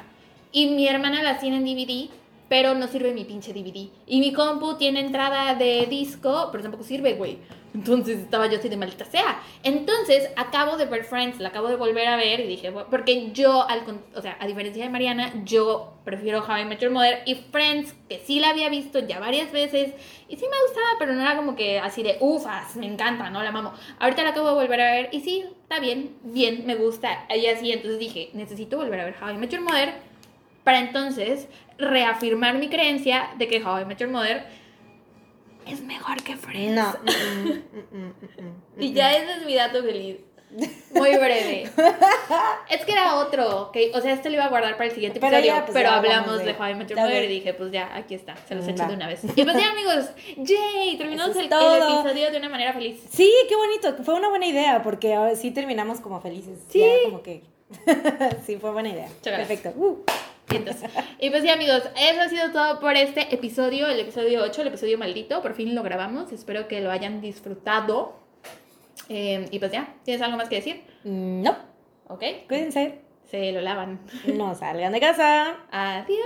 Y mi hermana la tiene en DVD, pero no sirve mi pinche DVD. Y mi compu tiene entrada de disco, pero tampoco sirve, güey. Entonces estaba yo así de maldita sea. Entonces acabo de ver Friends, la acabo de volver a ver y dije, porque yo, al, o sea, a diferencia de Mariana, yo prefiero How I Met Your Mother y Friends, que sí la había visto ya varias veces y sí me gustaba, pero no era como que así de ufas, me encanta, no la mamo. Ahorita la acabo de volver a ver y sí, está bien, bien, me gusta. Y así, entonces dije, necesito volver a ver How I Met Your Mother para entonces reafirmar mi creencia de que How I Met Your Mother es mejor que Friends. No. (laughs) Mm, mm, mm, mm, mm, Y ya ese es mi dato feliz. (laughs) Muy breve. es que era otro, ¿ok? O sea, este lo iba a guardar para el siguiente Pero episodio, ya, pues, pero ya hablamos de de- How I Met Your Ya Mother de- y dije, pues ya, aquí está, se los Mm, echo va. de una vez. Y pues ya, (laughs) amigos, yay, terminamos el, es el todo. episodio de una manera feliz. Sí, qué bonito. Fue una buena idea porque ahora sí terminamos como felices. Sí. Ya como que. sí, fue buena idea. Perfecto. Uh. Y, entonces- y pues ya, amigos, eso ha sido todo por este episodio, el episodio 8, el episodio maldito. Por fin lo grabamos, espero que lo hayan disfrutado. Eh, y pues ya, ¿tienes algo más que decir? No, ¿Ok? cuídense. Se lo lavan. No salgan de casa. Adiós.